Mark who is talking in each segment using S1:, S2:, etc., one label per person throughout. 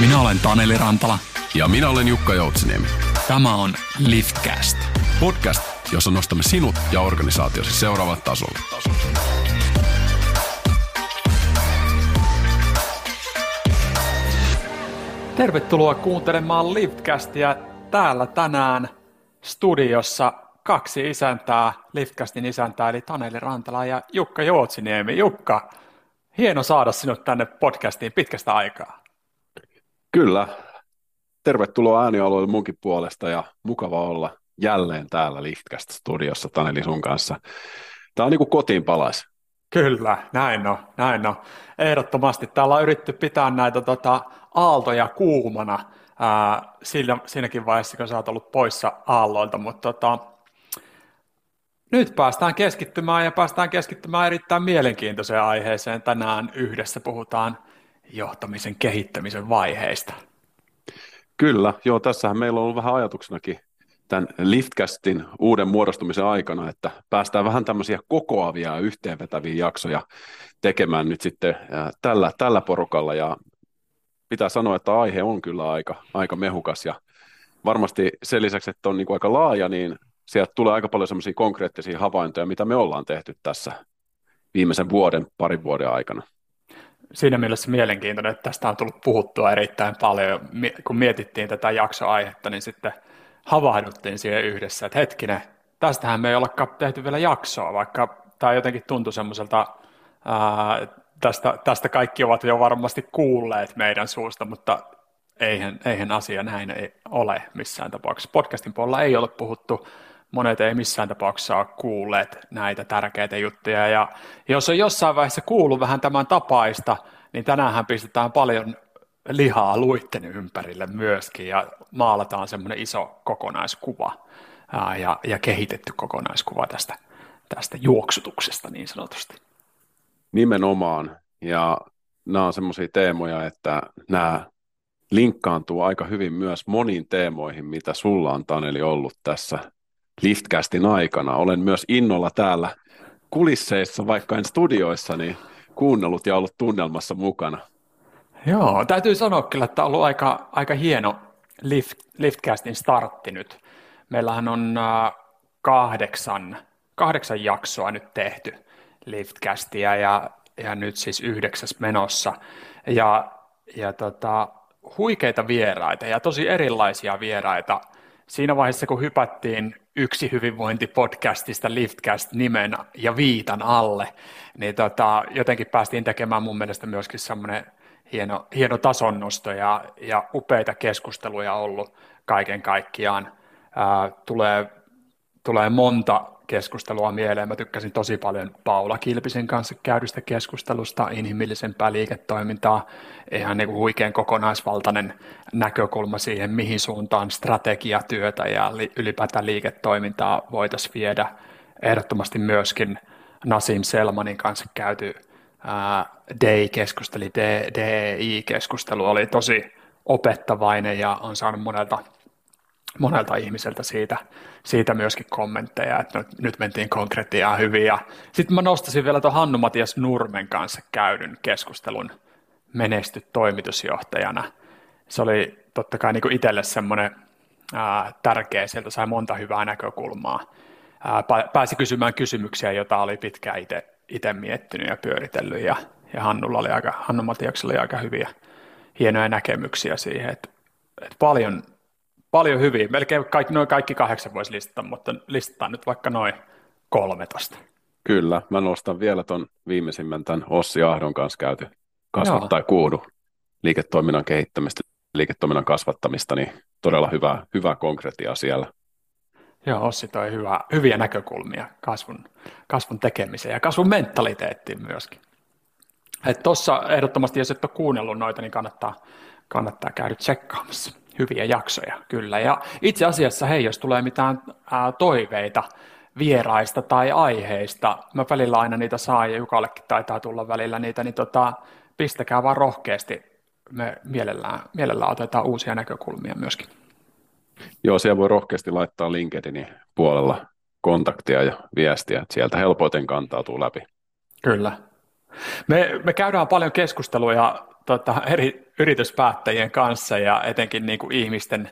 S1: Minä olen Taneli Rantala.
S2: Ja minä olen Jukka Joutsiniemi.
S1: Tämä on Liftcast.
S2: Podcast, jossa nostamme sinut ja organisaatiosi seuraavalle tasolle.
S1: Tervetuloa kuuntelemaan Liftcastia. Täällä tänään studiossa kaksi isäntää, Liftcastin isäntää, eli Taneli Rantala ja Jukka Joutsiniemi. Jukka, hieno saada sinut tänne podcastiin pitkästä aikaa.
S2: Kyllä. Tervetuloa äänialueelle munkin puolesta ja mukava olla jälleen täällä Liftcast-studiossa Taneli sun kanssa. Tämä on niin kuin kotiin palais.
S1: Kyllä, näin on, näin on. Ehdottomasti täällä on yritetty pitää näitä tota, aaltoja kuumana ää, siinä, siinäkin vaiheessa, kun sä oot ollut poissa aalloilta, mutta tota, nyt päästään keskittymään ja päästään keskittymään erittäin mielenkiintoiseen aiheeseen. Tänään yhdessä puhutaan johtamisen kehittämisen vaiheista.
S2: Kyllä, joo, tässähän meillä on ollut vähän ajatuksenakin tämän Liftcastin uuden muodostumisen aikana, että päästään vähän tämmöisiä kokoavia ja yhteenvetäviä jaksoja tekemään nyt sitten tällä, tällä porukalla. Ja pitää sanoa, että aihe on kyllä aika, aika mehukas. Ja varmasti sen lisäksi, että on niin kuin aika laaja, niin sieltä tulee aika paljon semmoisia konkreettisia havaintoja, mitä me ollaan tehty tässä viimeisen vuoden, parin vuoden aikana
S1: siinä mielessä mielenkiintoinen, että tästä on tullut puhuttua erittäin paljon. Kun mietittiin tätä jaksoaihetta, niin sitten havahduttiin siihen yhdessä, että hetkinen, tästähän me ei olla tehty vielä jaksoa, vaikka tämä jotenkin tuntui semmoiselta, tästä, tästä kaikki ovat jo varmasti kuulleet meidän suusta, mutta eihän, eihän asia näin ei ole missään tapauksessa. Podcastin puolella ei ole puhuttu monet ei missään tapauksessa ole kuulleet näitä tärkeitä juttuja. Ja jos on jossain vaiheessa kuullut vähän tämän tapaista, niin tänään pistetään paljon lihaa luitten ympärille myöskin ja maalataan semmoinen iso kokonaiskuva ja, ja kehitetty kokonaiskuva tästä, tästä juoksutuksesta niin sanotusti.
S2: Nimenomaan. Ja nämä on semmoisia teemoja, että nämä linkkaantuu aika hyvin myös moniin teemoihin, mitä sulla on Taneli ollut tässä Liftcastin aikana. Olen myös innolla täällä kulisseissa, vaikka en studioissa, niin kuunnellut ja ollut tunnelmassa mukana.
S1: Joo, täytyy sanoa kyllä, että on ollut aika, aika hieno Lift, Liftcastin startti nyt. Meillähän on äh, kahdeksan, kahdeksan jaksoa nyt tehty Liftcastia ja, ja nyt siis yhdeksäs menossa. Ja, ja tota, huikeita vieraita ja tosi erilaisia vieraita. Siinä vaiheessa, kun hypättiin yksi hyvinvointipodcastista Liftcast nimen ja viitan alle, niin tota, jotenkin päästiin tekemään mun mielestä myöskin semmoinen hieno, hieno tasonnosto ja, ja upeita keskusteluja ollut kaiken kaikkiaan. Ää, tulee, tulee monta keskustelua mieleen. Mä tykkäsin tosi paljon Paula Kilpisen kanssa käydystä keskustelusta, inhimillisempää liiketoimintaa, ihan niin kuin huikean kokonaisvaltainen näkökulma siihen, mihin suuntaan strategiatyötä ja ylipäätään liiketoimintaa voitaisiin viedä. Ehdottomasti myöskin Nasim Selmanin kanssa käyty DI-keskustelu, DEI-keskustelu oli tosi opettavainen ja on saanut monelta monelta ihmiseltä siitä, siitä myöskin kommentteja, että nyt, nyt mentiin konkretiaan hyvin. Sitten mä nostasin vielä tuon Hannu Matias Nurmen kanssa käydyn keskustelun menesty toimitusjohtajana. Se oli totta kai niin itselle semmoinen tärkeä, sieltä sai monta hyvää näkökulmaa. Ää, pääsi kysymään kysymyksiä, joita oli pitkään itse miettinyt ja pyöritellyt, ja, ja Hannulla oli aika, Hannu Matiaksella oli aika hyviä, hienoja näkemyksiä siihen, että, että paljon paljon hyviä. Melkein kaikki, noin kaikki kahdeksan voisi listata, mutta listataan nyt vaikka noin 13.
S2: Kyllä, mä nostan vielä ton viimeisimmän tämän Ossi Ahdon kanssa käyty kasvattaa tai kuudu liiketoiminnan kehittämistä, liiketoiminnan kasvattamista, niin todella hyvää, hyvää konkretiaa siellä.
S1: Joo, Ossi toi hyvä, hyviä näkökulmia kasvun, kasvun tekemiseen ja kasvun mentaliteettiin myöskin. Tuossa ehdottomasti, jos et ole kuunnellut noita, niin kannattaa, kannattaa käydä tsekkaamassa hyviä jaksoja, kyllä. Ja itse asiassa, hei, jos tulee mitään ää, toiveita vieraista tai aiheista, mä välillä aina niitä saa ja Jukallekin taitaa tulla välillä niitä, niin tota, pistäkää vaan rohkeasti. Me mielellään, mielellään otetaan uusia näkökulmia myöskin.
S2: Joo, siellä voi rohkeasti laittaa LinkedInin puolella kontaktia ja viestiä, että sieltä helpoiten kantautuu läpi.
S1: Kyllä. Me, me käydään paljon keskusteluja tota, eri yrityspäättäjien kanssa ja etenkin niin kuin ihmisten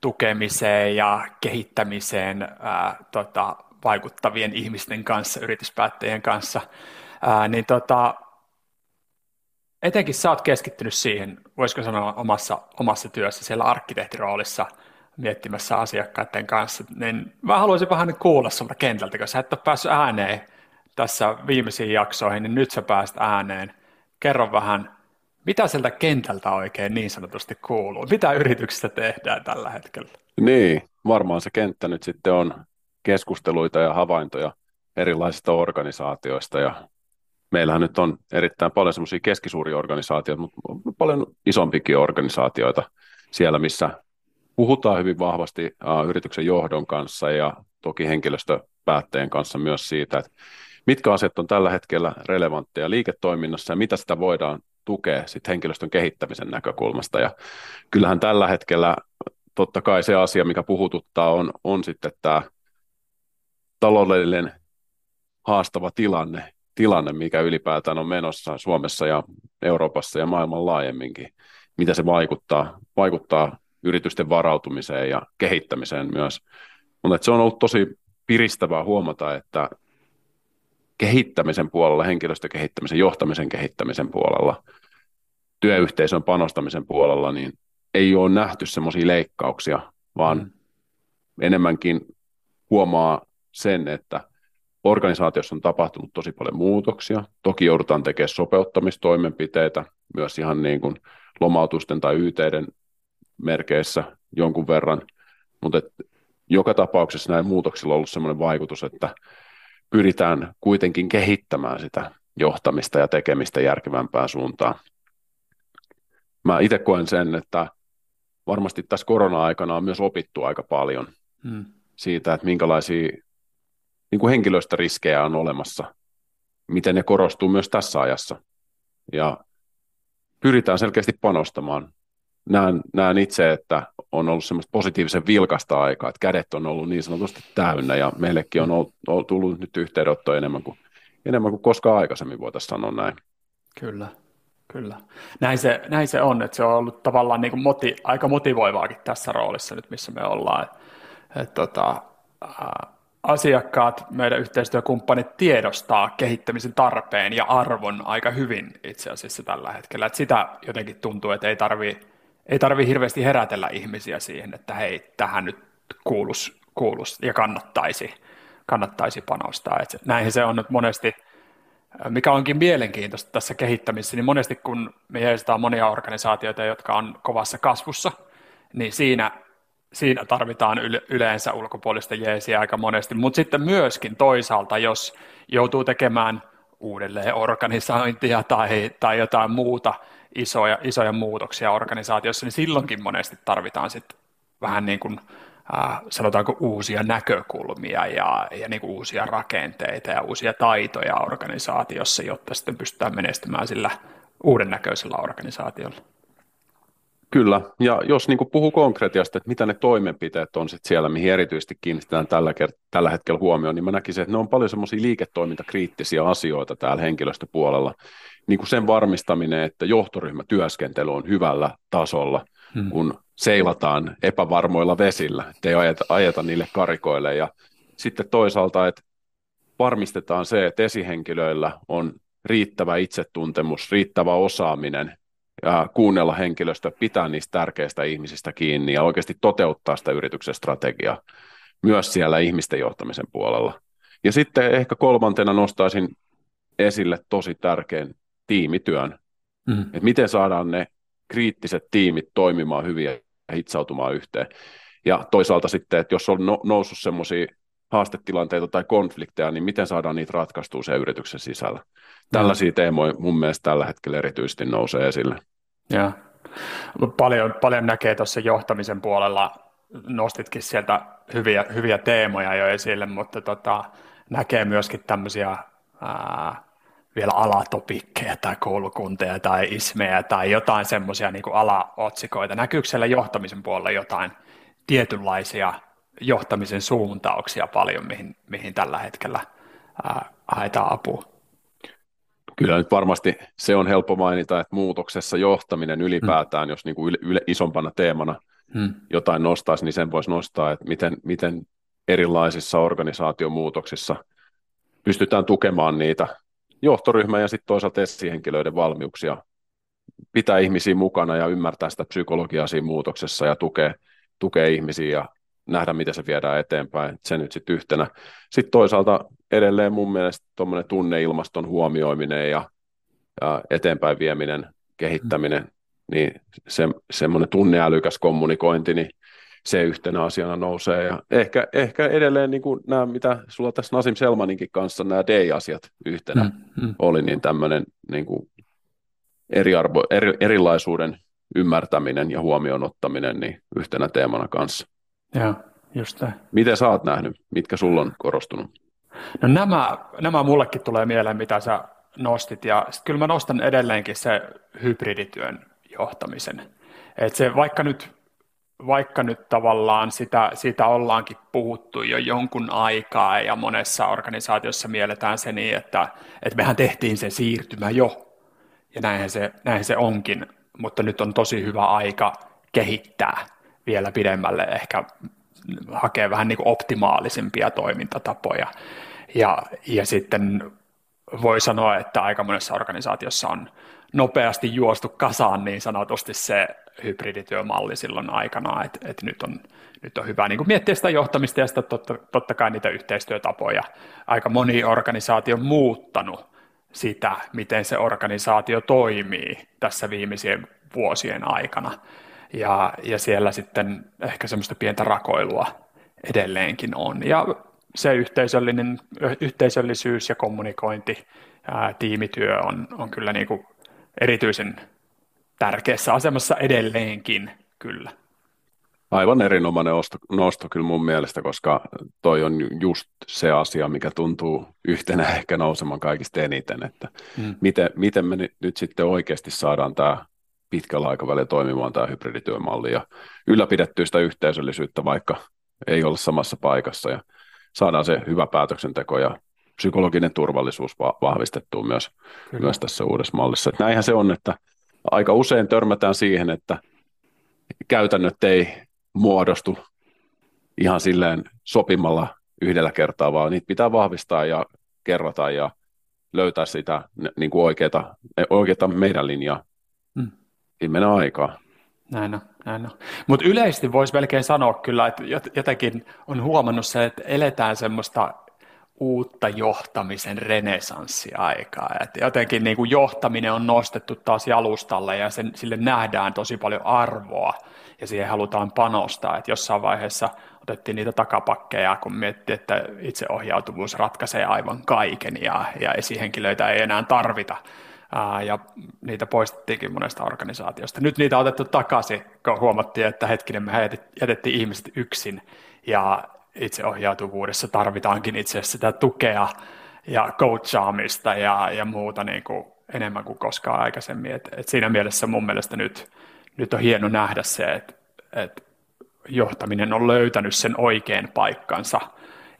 S1: tukemiseen ja kehittämiseen ää, tota, vaikuttavien ihmisten kanssa, yrityspäättäjien kanssa, ää, niin tota, etenkin sä oot keskittynyt siihen, voisiko sanoa omassa, omassa työssä siellä arkkitehtiroolissa miettimässä asiakkaiden kanssa, niin mä haluaisin vähän kuulla sulta kentältä, kun sä et ole päässyt ääneen tässä viimeisiin jaksoihin, niin nyt sä pääst ääneen. Kerro vähän, mitä sieltä kentältä oikein niin sanotusti kuuluu? Mitä yrityksistä tehdään tällä hetkellä?
S2: Niin, varmaan se kenttä nyt sitten on keskusteluita ja havaintoja erilaisista organisaatioista ja meillähän nyt on erittäin paljon semmoisia keskisuuria organisaatioita, mutta paljon isompikin organisaatioita siellä, missä puhutaan hyvin vahvasti yrityksen johdon kanssa ja toki henkilöstöpäättäjien kanssa myös siitä, että mitkä asiat on tällä hetkellä relevantteja liiketoiminnassa ja mitä sitä voidaan tukea sit henkilöstön kehittämisen näkökulmasta. Ja kyllähän tällä hetkellä totta kai se asia, mikä puhututtaa, on, on sitten tämä taloudellinen haastava tilanne, tilanne, mikä ylipäätään on menossa Suomessa ja Euroopassa ja maailman laajemminkin, mitä se vaikuttaa, vaikuttaa yritysten varautumiseen ja kehittämiseen myös. Mutta se on ollut tosi piristävää huomata, että kehittämisen puolella, henkilöstökehittämisen, johtamisen kehittämisen puolella, työyhteisön panostamisen puolella, niin ei ole nähty semmoisia leikkauksia, vaan mm. enemmänkin huomaa sen, että organisaatiossa on tapahtunut tosi paljon muutoksia. Toki joudutaan tekemään sopeuttamistoimenpiteitä myös ihan niin kuin lomautusten tai yteiden merkeissä jonkun verran, mutta joka tapauksessa näin muutoksilla on ollut sellainen vaikutus, että pyritään kuitenkin kehittämään sitä johtamista ja tekemistä järkevämpään suuntaan. Mä itse koen sen, että varmasti tässä korona-aikana on myös opittu aika paljon hmm. siitä, että minkälaisia niin kuin henkilöstöriskejä on olemassa, miten ne korostuu myös tässä ajassa. Ja pyritään selkeästi panostamaan. Näen, näen itse, että on ollut semmoista positiivisen vilkasta aikaa, että kädet on ollut niin sanotusti täynnä ja meillekin on ollut, ollut tullut nyt yhteydenottoa enemmän kuin, enemmän kuin koskaan aikaisemmin, voitaisiin sanoa näin.
S1: Kyllä, kyllä. Näin se, näin se on, että se on ollut tavallaan niin kuin moti, aika motivoivaakin tässä roolissa nyt, missä me ollaan. Et, et, tota, ää, asiakkaat, meidän yhteistyökumppanit tiedostaa kehittämisen tarpeen ja arvon aika hyvin itse asiassa tällä hetkellä. Että sitä jotenkin tuntuu, että ei tarvitse ei tarvi hirveästi herätellä ihmisiä siihen, että hei, tähän nyt kuulus, kuulus ja kannattaisi, kannattaisi panostaa. Et näinhän se on nyt monesti, mikä onkin mielenkiintoista tässä kehittämisessä, niin monesti kun me jeesataan monia organisaatioita, jotka on kovassa kasvussa, niin siinä, siinä tarvitaan yleensä ulkopuolista jeesiä aika monesti, mutta sitten myöskin toisaalta, jos joutuu tekemään uudelleen organisointia tai, tai jotain muuta, isoja, isoja muutoksia organisaatiossa, niin silloinkin monesti tarvitaan sitten vähän niin kuin, äh, sanotaanko uusia näkökulmia ja, ja niin kuin uusia rakenteita ja uusia taitoja organisaatiossa, jotta sitten pystytään menestymään sillä uuden näköisellä organisaatiolla.
S2: Kyllä, ja jos niin kuin puhuu konkretiasta, että mitä ne toimenpiteet on sit siellä, mihin erityisesti kiinnitetään tällä, kert- tällä hetkellä huomioon, niin mä näkisin, että ne on paljon semmoisia liiketoimintakriittisiä asioita täällä henkilöstöpuolella, niin kuin sen varmistaminen, että johtoryhmätyöskentely on hyvällä tasolla, hmm. kun seilataan epävarmoilla vesillä, ettei ajeta, ajeta niille karikoille. Ja sitten toisaalta, että varmistetaan se, että esihenkilöillä on riittävä itsetuntemus, riittävä osaaminen ja kuunnella henkilöstöä, pitää niistä tärkeistä ihmisistä kiinni ja oikeasti toteuttaa sitä yrityksen strategiaa myös siellä ihmisten johtamisen puolella. Ja sitten ehkä kolmantena nostaisin esille tosi tärkeän tiimityön. Mm. Että miten saadaan ne kriittiset tiimit toimimaan hyvin ja hitsautumaan yhteen. Ja toisaalta sitten, että jos on no, noussut semmoisia haastetilanteita tai konflikteja, niin miten saadaan niitä ratkaistua sen yrityksen sisällä. Tällaisia teemoja mun mielestä tällä hetkellä erityisesti nousee esille.
S1: Ja. Paljon, paljon näkee tuossa johtamisen puolella, nostitkin sieltä hyviä, hyviä teemoja jo esille, mutta tota, näkee myöskin tämmöisiä ää, vielä alatopikkeja tai koulukunteja tai ismejä tai jotain semmoisia niin alaotsikoita? Näkyykö siellä johtamisen puolella jotain tietynlaisia johtamisen suuntauksia paljon, mihin, mihin tällä hetkellä ää, haetaan apua?
S2: Kyllä nyt varmasti se on helppo mainita, että muutoksessa johtaminen ylipäätään, mm. jos niin kuin yle, yle, isompana teemana mm. jotain nostaisi, niin sen voisi nostaa, että miten, miten erilaisissa organisaatiomuutoksissa pystytään tukemaan niitä johtoryhmän ja sitten toisaalta esihenkilöiden valmiuksia pitää ihmisiä mukana ja ymmärtää sitä psykologiaa siinä muutoksessa ja tukea, tukea ihmisiä ja nähdä, miten se viedään eteenpäin, se nyt sitten yhtenä. Sitten toisaalta edelleen mun mielestä tuommoinen tunneilmaston huomioiminen ja, ja eteenpäin vieminen, kehittäminen, mm. niin se, semmoinen tunneälykäs kommunikointi, niin se yhtenä asiana nousee. Ja ehkä, ehkä edelleen niin kuin nämä, mitä sulla tässä Nasim Selmaninkin kanssa, nämä day-asiat yhtenä mm, mm. oli, niin tämmöinen niin kuin eriarvo, eri, erilaisuuden ymmärtäminen ja huomioon ottaminen niin yhtenä teemana kanssa.
S1: Joo, just.
S2: Miten sä oot nähnyt? Mitkä sulla on korostunut?
S1: No nämä, nämä mullekin tulee mieleen, mitä sä nostit, ja sit kyllä mä nostan edelleenkin se hybridityön johtamisen. Et se, vaikka nyt vaikka nyt tavallaan sitä, sitä ollaankin puhuttu jo jonkun aikaa ja monessa organisaatiossa mielletään se niin, että, että mehän tehtiin se siirtymä jo. Ja näinhän se, näinhän se onkin, mutta nyt on tosi hyvä aika kehittää vielä pidemmälle, ehkä hakea vähän niin kuin optimaalisempia toimintatapoja. Ja, ja sitten voi sanoa, että aika monessa organisaatiossa on nopeasti juostu kasaan niin sanotusti se hybridityömalli silloin aikana, että, että nyt, on, nyt on hyvä niin kuin miettiä sitä johtamista ja sitä totta, totta kai niitä yhteistyötapoja. Aika moni organisaatio on muuttanut sitä, miten se organisaatio toimii tässä viimeisien vuosien aikana. Ja, ja siellä sitten ehkä semmoista pientä rakoilua edelleenkin on. Ja se yhteisöllinen, yhteisöllisyys ja kommunikointi, ää, tiimityö on, on kyllä niin kuin erityisen tärkeässä asemassa edelleenkin kyllä.
S2: Aivan erinomainen nosto, nosto kyllä mun mielestä, koska toi on just se asia, mikä tuntuu yhtenä ehkä nousemaan kaikista eniten, että mm. miten, miten me nyt sitten oikeasti saadaan tämä pitkällä aikavälillä toimimaan tämä hybridityömalli ja ylläpidettyä sitä yhteisöllisyyttä, vaikka ei olla samassa paikassa ja saadaan se hyvä päätöksenteko ja psykologinen turvallisuus vahvistettua myös, myös tässä uudessa mallissa. Että näinhän se on, että aika usein törmätään siihen, että käytännöt ei muodostu ihan silleen sopimalla yhdellä kertaa, vaan niitä pitää vahvistaa ja kerrata ja löytää sitä niin kuin oikeata, oikeata meidän linjaa. Mm. Siinä menee aikaa.
S1: Näin on, näin on. Mutta yleisesti voisi melkein sanoa kyllä, että jotenkin on huomannut se, että eletään semmoista uutta johtamisen renesanssiaikaa. Et jotenkin niin kuin johtaminen on nostettu taas jalustalle ja sen, sille nähdään tosi paljon arvoa ja siihen halutaan panostaa. Et jossain vaiheessa otettiin niitä takapakkeja, kun miettii, että itseohjautuvuus ratkaisee aivan kaiken ja, ja esihenkilöitä ei enää tarvita. Ja niitä poistettiinkin monesta organisaatiosta. Nyt niitä on otettu takaisin, kun huomattiin, että hetkinen me jätettiin ihmiset yksin ja itseohjautuvuudessa tarvitaankin itse asiassa sitä tukea ja coachaamista ja, ja muuta niin kuin enemmän kuin koskaan aikaisemmin. Et, et siinä mielessä mun mielestä nyt, nyt on hieno nähdä se, että et johtaminen on löytänyt sen oikean paikkansa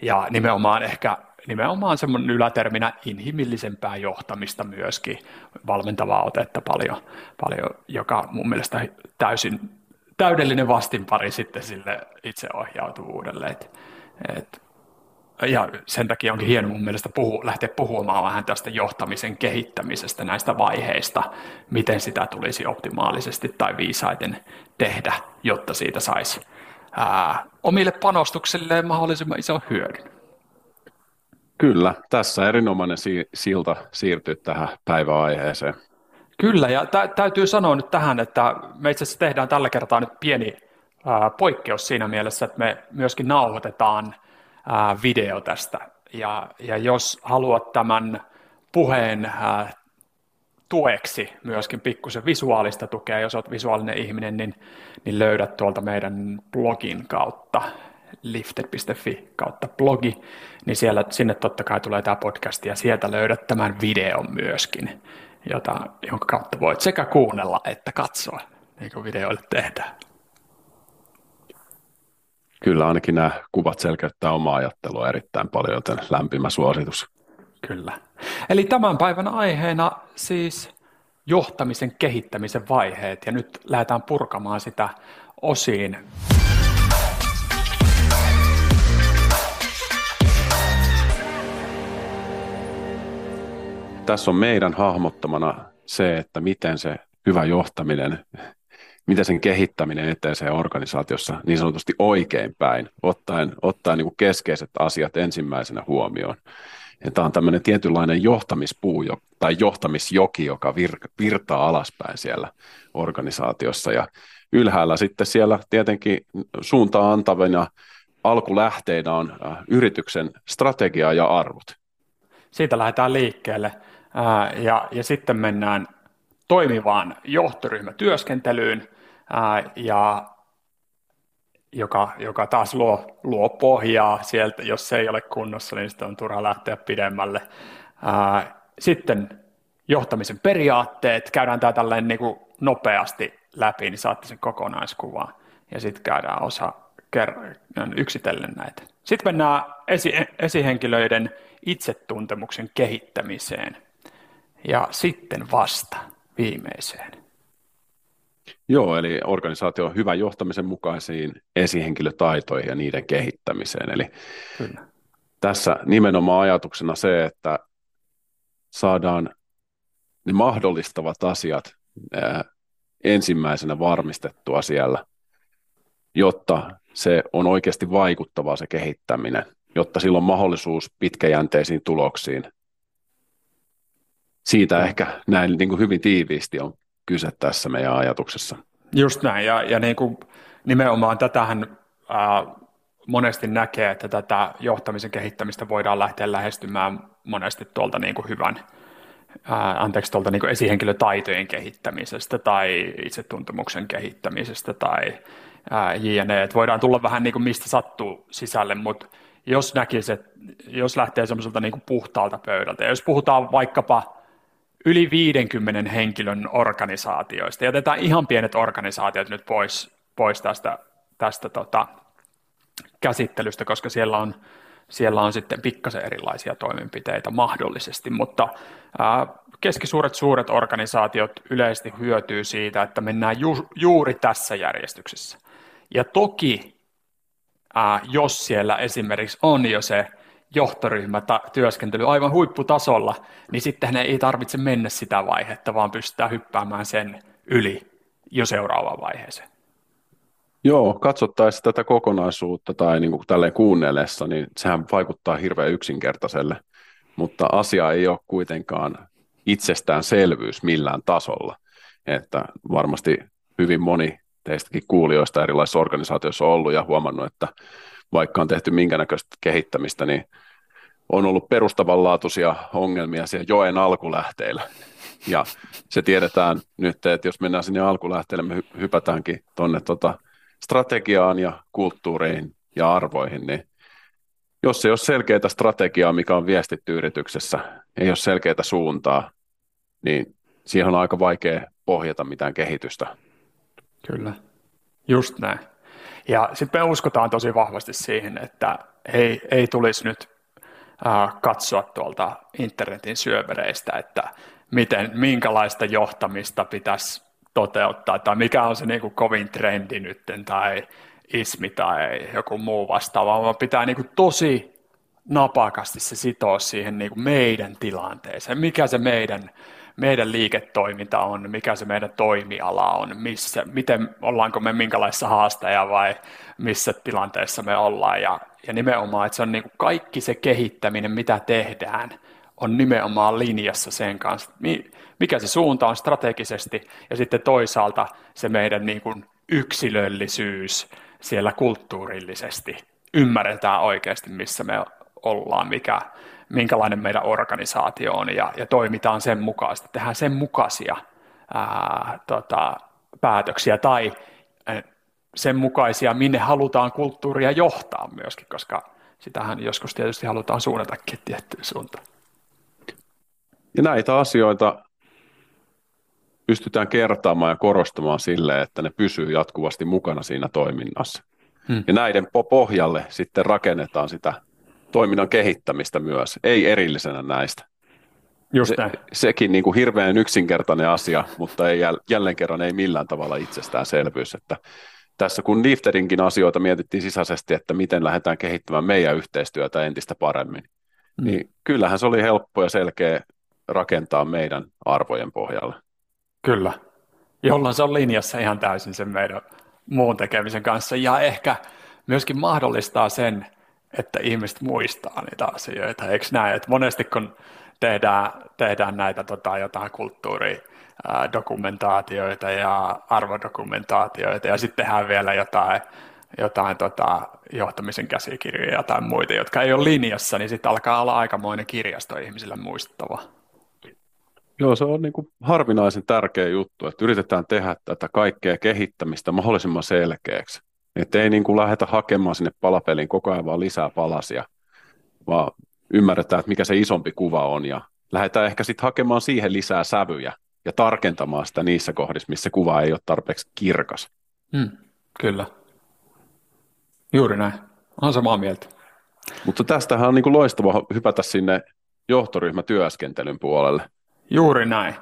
S1: ja nimenomaan ehkä nimenomaan semmoinen yläterminä inhimillisempää johtamista myöskin, valmentavaa otetta paljon, paljon joka mun mielestä täysin täydellinen vastinpari sitten sille itseohjautuvuudelle. Et, et, ja sen takia onkin hieno mun mielestä puhu, lähteä puhumaan vähän tästä johtamisen kehittämisestä, näistä vaiheista, miten sitä tulisi optimaalisesti tai viisaiten tehdä, jotta siitä saisi ää, omille panostuksille mahdollisimman iso hyödyn.
S2: Kyllä, tässä erinomainen si- silta siirtyy tähän päiväaiheeseen.
S1: Kyllä, ja tä- täytyy sanoa nyt tähän, että me itse asiassa tehdään tällä kertaa nyt pieni ää, poikkeus siinä mielessä, että me myöskin nauhoitetaan ää, video tästä. Ja, ja jos haluat tämän puheen ää, tueksi myöskin pikkusen visuaalista tukea, jos olet visuaalinen ihminen, niin, niin löydät tuolta meidän blogin kautta lifted.fi kautta blogi, niin siellä, sinne totta kai tulee tämä podcast ja sieltä löydät tämän videon myöskin jota, jonka kautta voit sekä kuunnella että katsoa, niin kuin videoille tehdään.
S2: Kyllä ainakin nämä kuvat selkeyttää omaa ajattelua erittäin paljon, joten lämpimä suositus.
S1: Kyllä. Eli tämän päivän aiheena siis johtamisen kehittämisen vaiheet ja nyt lähdetään purkamaan sitä osiin.
S2: Tässä on meidän hahmottamana se, että miten se hyvä johtaminen, miten sen kehittäminen etenee organisaatiossa niin sanotusti oikein päin, ottaen, ottaen niin kuin keskeiset asiat ensimmäisenä huomioon. Ja tämä on tämmöinen tietynlainen johtamispuu tai johtamisjoki, joka vir- virtaa alaspäin siellä organisaatiossa. Ja ylhäällä sitten siellä tietenkin suuntaa antavina alkulähteinä on äh, yrityksen strategia ja arvot.
S1: Siitä lähdetään liikkeelle ja, ja sitten mennään toimivaan johtoryhmätyöskentelyyn, ja joka, joka taas luo, luo pohjaa sieltä, jos se ei ole kunnossa, niin sitten on turha lähteä pidemmälle. Sitten johtamisen periaatteet, käydään tämä tälleen niin kuin nopeasti läpi, niin saatte sen kokonaiskuvan, ja sitten käydään osa yksitellen näitä. Sitten mennään esi- esihenkilöiden itsetuntemuksen kehittämiseen, ja sitten vasta viimeiseen.
S2: Joo, eli organisaation hyvän johtamisen mukaisiin esihenkilötaitoihin ja niiden kehittämiseen. Eli Kyllä. tässä nimenomaan ajatuksena se, että saadaan ne mahdollistavat asiat ää, ensimmäisenä varmistettua siellä, jotta se on oikeasti vaikuttavaa se kehittäminen, jotta sillä on mahdollisuus pitkäjänteisiin tuloksiin. Siitä ehkä näin niin kuin hyvin tiiviisti on kyse tässä meidän ajatuksessa.
S1: Just näin, ja, ja niin kuin nimenomaan tätähän ää, monesti näkee, että tätä johtamisen kehittämistä voidaan lähteä lähestymään monesti tuolta niin kuin hyvän, ää, anteeksi, tuolta niin kuin esihenkilötaitojen kehittämisestä tai itsetuntemuksen kehittämisestä tai ää, jne. Et voidaan tulla vähän niin kuin mistä sattuu sisälle, mutta jos näkisi, että jos lähtee semmoiselta niin kuin puhtaalta pöydältä, ja jos puhutaan vaikkapa yli 50 henkilön organisaatioista. Jätetään ihan pienet organisaatiot nyt pois, pois tästä, tästä tota, käsittelystä, koska siellä on, siellä on sitten pikkasen erilaisia toimenpiteitä mahdollisesti, mutta ää, keskisuuret suuret organisaatiot yleisesti hyötyy siitä, että mennään ju, juuri tässä järjestyksessä. Ja toki, ää, jos siellä esimerkiksi on jo se johtoryhmätyöskentely aivan huipputasolla, niin sitten ei tarvitse mennä sitä vaihetta, vaan pystytään hyppäämään sen yli jo seuraavaan vaiheeseen.
S2: Joo, katsottaessa tätä kokonaisuutta tai niin kuin tälleen kuunnellessa, niin sehän vaikuttaa hirveän yksinkertaiselle, mutta asia ei ole kuitenkaan itsestäänselvyys millään tasolla. Että varmasti hyvin moni teistäkin kuulijoista erilaisissa organisaatioissa on ollut ja huomannut, että vaikka on tehty minkä näköistä kehittämistä, niin on ollut perustavanlaatuisia ongelmia siellä joen alkulähteillä. Ja se tiedetään nyt, että jos mennään sinne alkulähteelle, me hypätäänkin tuonne tota strategiaan ja kulttuuriin ja arvoihin, niin jos ei ole selkeää strategiaa, mikä on viestitty yrityksessä, ei ole selkeää suuntaa, niin siihen on aika vaikea pohjata mitään kehitystä.
S1: Kyllä, just näin. Ja sitten me uskotaan tosi vahvasti siihen, että ei, ei tulisi nyt äh, katsoa tuolta internetin syövereistä, että miten, minkälaista johtamista pitäisi toteuttaa, tai mikä on se niin kuin kovin trendi nyt, tai ismi tai joku muu vastaava, vaan pitää niin kuin tosi napakasti se sitoa siihen niin kuin meidän tilanteeseen, mikä se meidän meidän liiketoiminta on, mikä se meidän toimiala on, missä, miten, ollaanko me minkälaisessa haastaja vai missä tilanteessa me ollaan. Ja, ja nimenomaan, että se on niin kuin kaikki se kehittäminen, mitä tehdään, on nimenomaan linjassa sen kanssa, mikä se suunta on strategisesti ja sitten toisaalta se meidän niin kuin yksilöllisyys siellä kulttuurillisesti. Ymmärretään oikeasti, missä me ollaan, mikä, minkälainen meidän organisaatio on ja, ja toimitaan sen mukaisesti, tehdään sen mukaisia ää, tota, päätöksiä tai sen mukaisia, minne halutaan kulttuuria johtaa myöskin, koska sitähän joskus tietysti halutaan suunnatakin tiettyyn suuntaan.
S2: Ja näitä asioita pystytään kertaamaan ja korostamaan sille, että ne pysyy jatkuvasti mukana siinä toiminnassa. Hmm. Ja näiden pohjalle sitten rakennetaan sitä toiminnan kehittämistä myös, ei erillisenä näistä.
S1: Just
S2: se, sekin niin kuin hirveän yksinkertainen asia, mutta ei, jälleen kerran ei millään tavalla itsestäänselvyys. Että tässä kun Lifterinkin asioita mietittiin sisäisesti, että miten lähdetään kehittämään meidän yhteistyötä entistä paremmin, mm. niin kyllähän se oli helppo ja selkeä rakentaa meidän arvojen pohjalle.
S1: Kyllä, jolloin se on linjassa ihan täysin sen meidän muun tekemisen kanssa ja ehkä myöskin mahdollistaa sen, että ihmiset muistaa niitä asioita. Eikö näin, että monesti kun tehdään, tehdään näitä tota, jotain kulttuuridokumentaatioita ja arvodokumentaatioita ja sitten tehdään vielä jotain, jotain tota, johtamisen käsikirjoja tai muita, jotka ei ole linjassa, niin sitten alkaa olla aikamoinen kirjasto ihmisille muistettava.
S2: Joo, se on niin kuin harvinaisen tärkeä juttu, että yritetään tehdä tätä kaikkea kehittämistä mahdollisimman selkeäksi. Että ei niin kuin lähdetä hakemaan sinne palapeliin koko ajan vaan lisää palasia, vaan ymmärretään, että mikä se isompi kuva on ja lähdetään ehkä sitten hakemaan siihen lisää sävyjä ja tarkentamaan sitä niissä kohdissa, missä kuva ei ole tarpeeksi kirkas.
S1: Hmm, kyllä. Juuri näin. Olen samaa mieltä.
S2: Mutta tästähän on niin kuin loistava hypätä sinne johtoryhmätyöskentelyn puolelle.
S1: Juuri näin.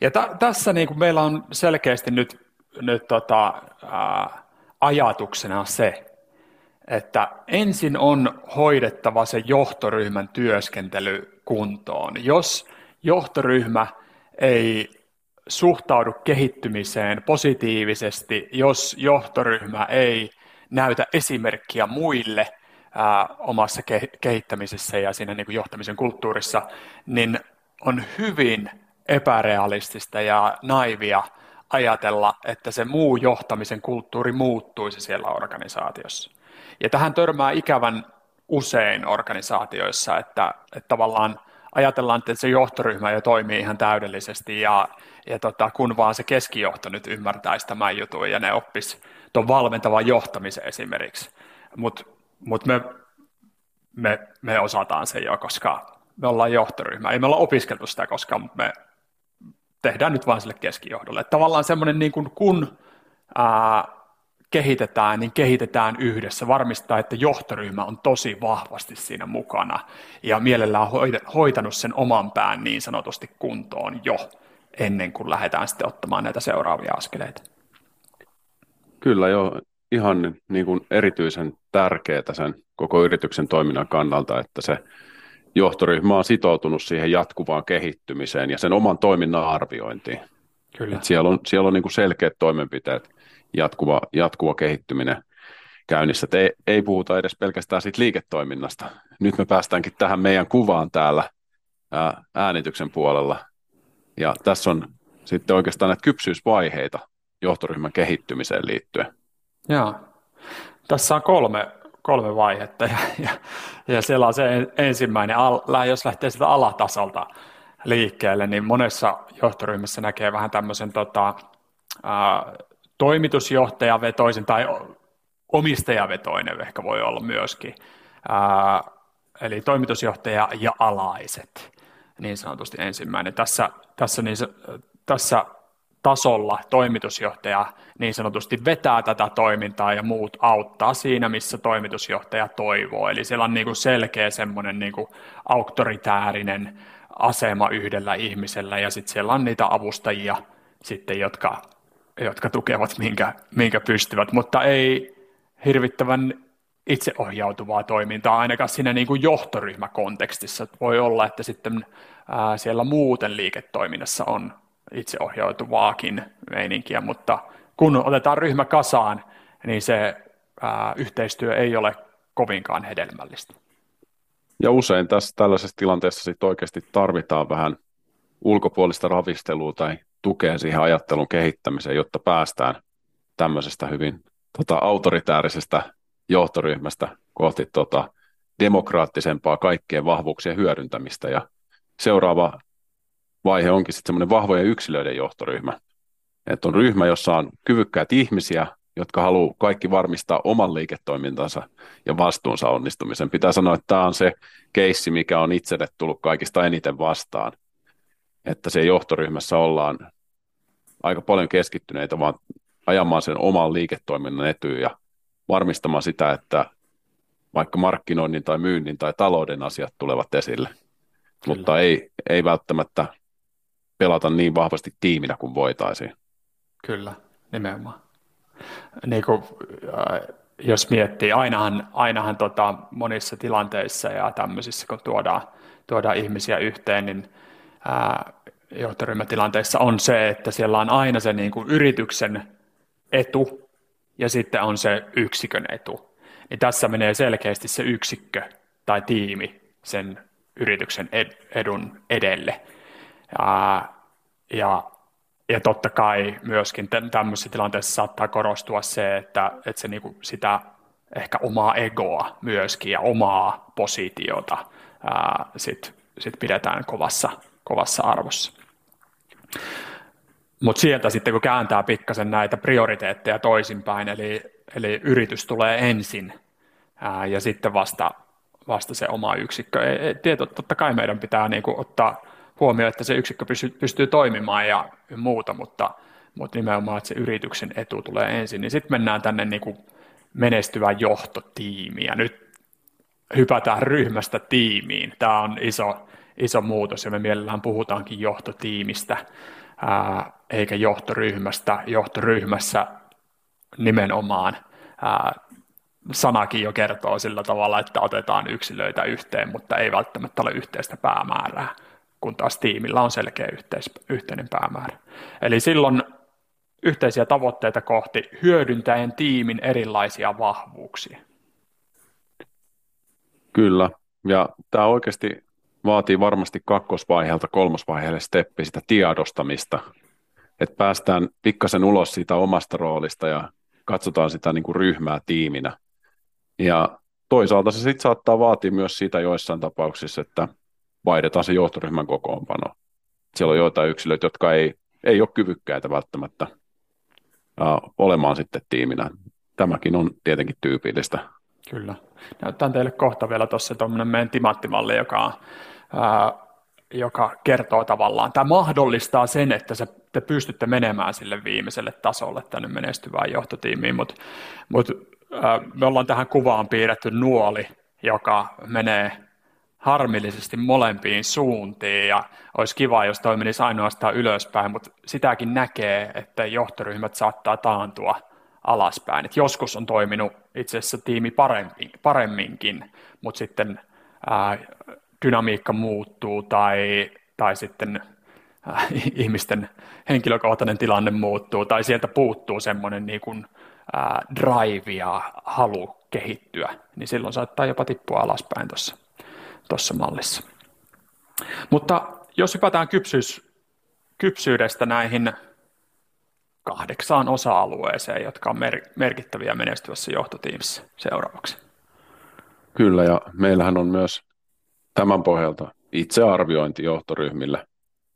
S1: Ja t- tässä niin kuin meillä on selkeästi nyt, nyt tota, ää, ajatuksena se, että ensin on hoidettava se johtoryhmän työskentely kuntoon. Jos johtoryhmä ei suhtaudu kehittymiseen positiivisesti, jos johtoryhmä ei näytä esimerkkiä muille ää, omassa ke- kehittämisessä ja siinä niin kuin johtamisen kulttuurissa, niin on hyvin epärealistista ja naivia ajatella, että se muu johtamisen kulttuuri muuttuisi siellä organisaatiossa. Ja tähän törmää ikävän usein organisaatioissa, että, että tavallaan ajatellaan, että se johtoryhmä jo toimii ihan täydellisesti ja, ja tota, kun vaan se keskijohto nyt ymmärtäisi tämän jutun ja ne oppisi tuon valmentavan johtamisen esimerkiksi. Mutta mut me, me, me osataan se jo, koska me ollaan johtoryhmä. Ei me olla opiskeltu sitä koska me tehdään nyt vain sille keskijohdolle. Että tavallaan semmoinen niin kuin kun ää, kehitetään, niin kehitetään yhdessä, varmistaa, että johtoryhmä on tosi vahvasti siinä mukana ja mielellään hoitanut sen oman pään niin sanotusti kuntoon jo ennen kuin lähdetään sitten ottamaan näitä seuraavia askeleita.
S2: Kyllä jo ihan niin kuin erityisen tärkeää sen koko yrityksen toiminnan kannalta, että se johtoryhmä on sitoutunut siihen jatkuvaan kehittymiseen ja sen oman toiminnan arviointiin. Kyllä. Et siellä on, siellä on niin kuin selkeät toimenpiteet, jatkuva, jatkuva kehittyminen käynnissä. Et ei, ei puhuta edes pelkästään siitä liiketoiminnasta. Nyt me päästäänkin tähän meidän kuvaan täällä ää, äänityksen puolella. Ja tässä on sitten oikeastaan näitä kypsyysvaiheita johtoryhmän kehittymiseen liittyen.
S1: Joo. Tässä on kolme kolme vaihetta ja, ja, ja siellä on se ensimmäinen, jos lähtee sitä alatasolta liikkeelle, niin monessa johtoryhmässä näkee vähän tämmöisen tota, ää, toimitusjohtajavetoisen tai omistajavetoinen ehkä voi olla myöskin. Ää, eli toimitusjohtaja ja alaiset, niin sanotusti ensimmäinen. Tässä, tässä, niin, tässä tasolla toimitusjohtaja niin sanotusti vetää tätä toimintaa ja muut auttaa siinä, missä toimitusjohtaja toivoo. Eli siellä on niin kuin selkeä semmoinen niin kuin auktoritäärinen asema yhdellä ihmisellä ja sitten siellä on niitä avustajia sitten, jotka, jotka tukevat minkä, minkä pystyvät, mutta ei hirvittävän itseohjautuvaa toimintaa ainakaan siinä niin kuin johtoryhmäkontekstissa. Voi olla, että sitten ää, siellä muuten liiketoiminnassa on, itseohjautuvaakin meininkiä, mutta kun otetaan ryhmä kasaan, niin se ää, yhteistyö ei ole kovinkaan hedelmällistä.
S2: Ja usein tässä tällaisessa tilanteessa sit oikeasti tarvitaan vähän ulkopuolista ravistelua tai tukea siihen ajattelun kehittämiseen, jotta päästään tämmöisestä hyvin tota, autoritäärisestä johtoryhmästä kohti tota, demokraattisempaa kaikkien vahvuuksien hyödyntämistä. Ja seuraava vaihe onkin sitten semmoinen vahvojen yksilöiden johtoryhmä. Että on ryhmä, jossa on kyvykkäät ihmisiä, jotka haluaa kaikki varmistaa oman liiketoimintansa ja vastuunsa onnistumisen. Pitää sanoa, että tämä on se keissi, mikä on itselle tullut kaikista eniten vastaan. Että se johtoryhmässä ollaan aika paljon keskittyneitä vaan ajamaan sen oman liiketoiminnan etyyn ja varmistamaan sitä, että vaikka markkinoinnin tai myynnin tai talouden asiat tulevat esille. Kyllä. Mutta ei, ei välttämättä pelata niin vahvasti tiiminä kuin voitaisiin.
S1: Kyllä, nimenomaan. Niin kuin, äh, jos miettii, ainahan, ainahan tota, monissa tilanteissa ja tämmöisissä, kun tuodaan, tuodaan ihmisiä yhteen, niin ää, johtoryhmätilanteissa on se, että siellä on aina se niin kuin yrityksen etu ja sitten on se yksikön etu. Niin tässä menee selkeästi se yksikkö tai tiimi sen yrityksen edun edelle. Ja, ja, totta kai myöskin tämmöisessä tilanteessa saattaa korostua se, että, että se niinku sitä ehkä omaa egoa myöskin ja omaa positiota ää, sit, sit pidetään kovassa, kovassa arvossa. Mutta sieltä sitten kun kääntää pikkasen näitä prioriteetteja toisinpäin, eli, eli yritys tulee ensin ää, ja sitten vasta, vasta se oma yksikkö. Tieto, totta kai meidän pitää niinku ottaa huomioon, että se yksikkö pystyy, pystyy toimimaan ja muuta, mutta, mutta nimenomaan, että se yrityksen etu tulee ensin. Niin sitten mennään tänne niinku menestyvään johtotiimiin ja nyt hypätään ryhmästä tiimiin. Tämä on iso, iso muutos ja me mielellään puhutaankin johtotiimistä ää, eikä johtoryhmästä. Johtoryhmässä nimenomaan ää, sanakin jo kertoo sillä tavalla, että otetaan yksilöitä yhteen, mutta ei välttämättä ole yhteistä päämäärää, kun taas tiimillä on selkeä yhteis, yhteinen päämäärä. Eli silloin yhteisiä tavoitteita kohti hyödyntäen tiimin erilaisia vahvuuksia.
S2: Kyllä, ja tämä oikeasti vaatii varmasti kakkosvaiheelta kolmosvaiheelle steppi sitä tiedostamista, että päästään pikkasen ulos siitä omasta roolista ja katsotaan sitä niin kuin ryhmää tiiminä. Ja toisaalta se sitten saattaa vaatia myös sitä joissain tapauksissa, että vaihdetaan se johtoryhmän kokoonpano. Siellä on joitain yksilöitä, jotka ei, ei ole kyvykkäitä välttämättä uh, olemaan sitten tiiminä. Tämäkin on tietenkin tyypillistä.
S1: Kyllä. Näytän teille kohta vielä tuossa tuommoinen meidän timanttimalli, joka on joka kertoo tavallaan, tämä mahdollistaa sen, että se, te pystytte menemään sille viimeiselle tasolle tänne menestyvään johtotiimiin, mutta mut, me ollaan tähän kuvaan piirretty nuoli, joka menee harmillisesti molempiin suuntiin ja olisi kiva, jos toi menisi ainoastaan ylöspäin, mutta sitäkin näkee, että johtoryhmät saattaa taantua alaspäin. Et joskus on toiminut itse asiassa tiimi paremmin, paremminkin, mutta sitten ää, dynamiikka muuttuu tai, tai sitten äh, ihmisten henkilökohtainen tilanne muuttuu tai sieltä puuttuu semmoinen niin kuin, äh, drive ja halu kehittyä, niin silloin saattaa jopa tippua alaspäin tuossa tuossa mallissa. Mutta jos hypätään kypsyys, kypsyydestä näihin kahdeksaan osa-alueeseen, jotka on mer- merkittäviä menestyvässä johtotiimissä seuraavaksi.
S2: Kyllä, ja meillähän on myös tämän pohjalta itsearviointi johtoryhmille,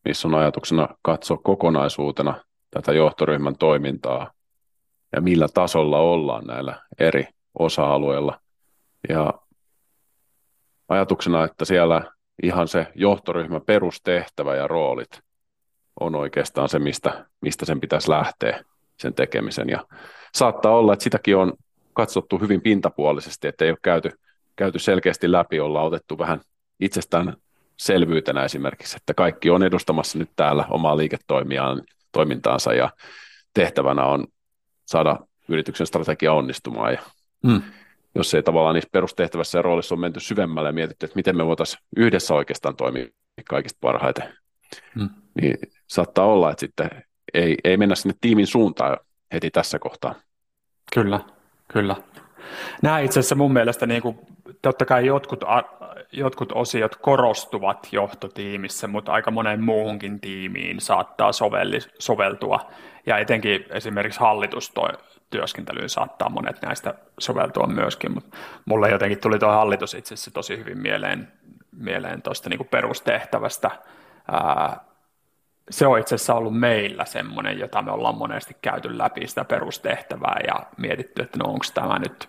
S2: missä on ajatuksena katsoa kokonaisuutena tätä johtoryhmän toimintaa ja millä tasolla ollaan näillä eri osa-alueilla. Ja ajatuksena, että siellä ihan se johtoryhmän perustehtävä ja roolit on oikeastaan se, mistä, mistä sen pitäisi lähteä sen tekemisen. Ja saattaa olla, että sitäkin on katsottu hyvin pintapuolisesti, että ei ole käyty, käyty selkeästi läpi, ollaan otettu vähän itsestään selvyytenä esimerkiksi, että kaikki on edustamassa nyt täällä omaa liiketoimiaan, toimintaansa ja tehtävänä on saada yrityksen strategia onnistumaan. Ja mm. Jos ei tavallaan niissä perustehtävässä ja roolissa on menty syvemmälle ja mietitty, että miten me voitaisiin yhdessä oikeastaan toimia kaikista parhaiten, mm. niin saattaa olla, että sitten ei, ei mennä sinne tiimin suuntaan heti tässä kohtaa.
S1: Kyllä, kyllä. Nämä itse asiassa mun mielestä, niin kuin, totta kai jotkut jotkut osiot korostuvat johtotiimissä, mutta aika monen muuhunkin tiimiin saattaa sovelli, soveltua. Ja etenkin esimerkiksi hallitustyöskentelyyn saattaa monet näistä soveltua myöskin, mutta mulle jotenkin tuli tuo hallitus itse asiassa tosi hyvin mieleen, mieleen tuosta niin perustehtävästä. Ää, se on itse asiassa ollut meillä semmoinen, jota me ollaan monesti käyty läpi sitä perustehtävää ja mietitty, että no onko tämä nyt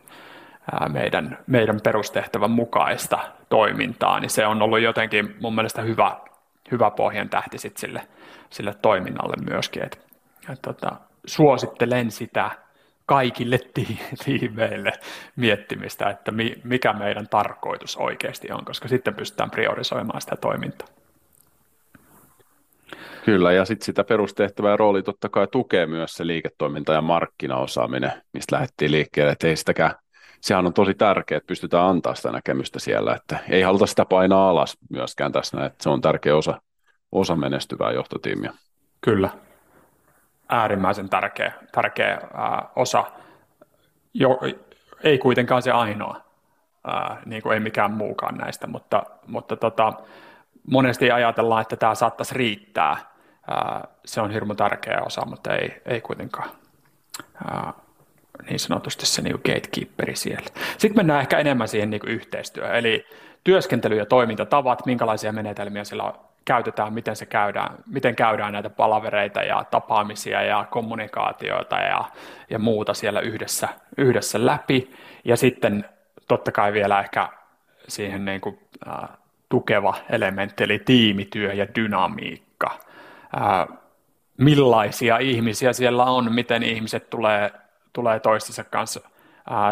S1: meidän, meidän perustehtävän mukaista toimintaa, niin se on ollut jotenkin mun mielestä hyvä, hyvä pohjan tähti sille, sille toiminnalle myöskin. Et, et tota, suosittelen sitä kaikille tiimeille miettimistä, että mikä meidän tarkoitus oikeasti on, koska sitten pystytään priorisoimaan sitä toimintaa.
S2: Kyllä, ja sitten sitä perustehtävää ja rooli totta kai tukee myös se liiketoiminta- ja markkinaosaaminen, mistä lähdettiin liikkeelle, että ei sitäkään, sehän on tosi tärkeää, että pystytään antaa sitä näkemystä siellä, että ei haluta sitä painaa alas myöskään tässä, että se on tärkeä osa, osa menestyvää johtotiimiä.
S1: Kyllä, äärimmäisen tärkeä, tärkeä ää, osa, jo, ei kuitenkaan se ainoa, ää, niin kuin ei mikään muukaan näistä, mutta, mutta tota, monesti ajatellaan, että tämä saattaisi riittää, se on hirmu tärkeä osa, mutta ei, ei kuitenkaan niin sanotusti se niin gatekeeperi siellä. Sitten mennään ehkä enemmän siihen niin yhteistyöhön, eli työskentely- ja toimintatavat, minkälaisia menetelmiä siellä käytetään, miten se käydään, miten käydään näitä palavereita ja tapaamisia ja kommunikaatioita ja, ja muuta siellä yhdessä, yhdessä läpi. Ja sitten totta kai vielä ehkä siihen niin kuin, äh, tukeva elementti, eli tiimityö ja dynamiikka millaisia ihmisiä siellä on, miten ihmiset tulee, tulee toistensa kanssa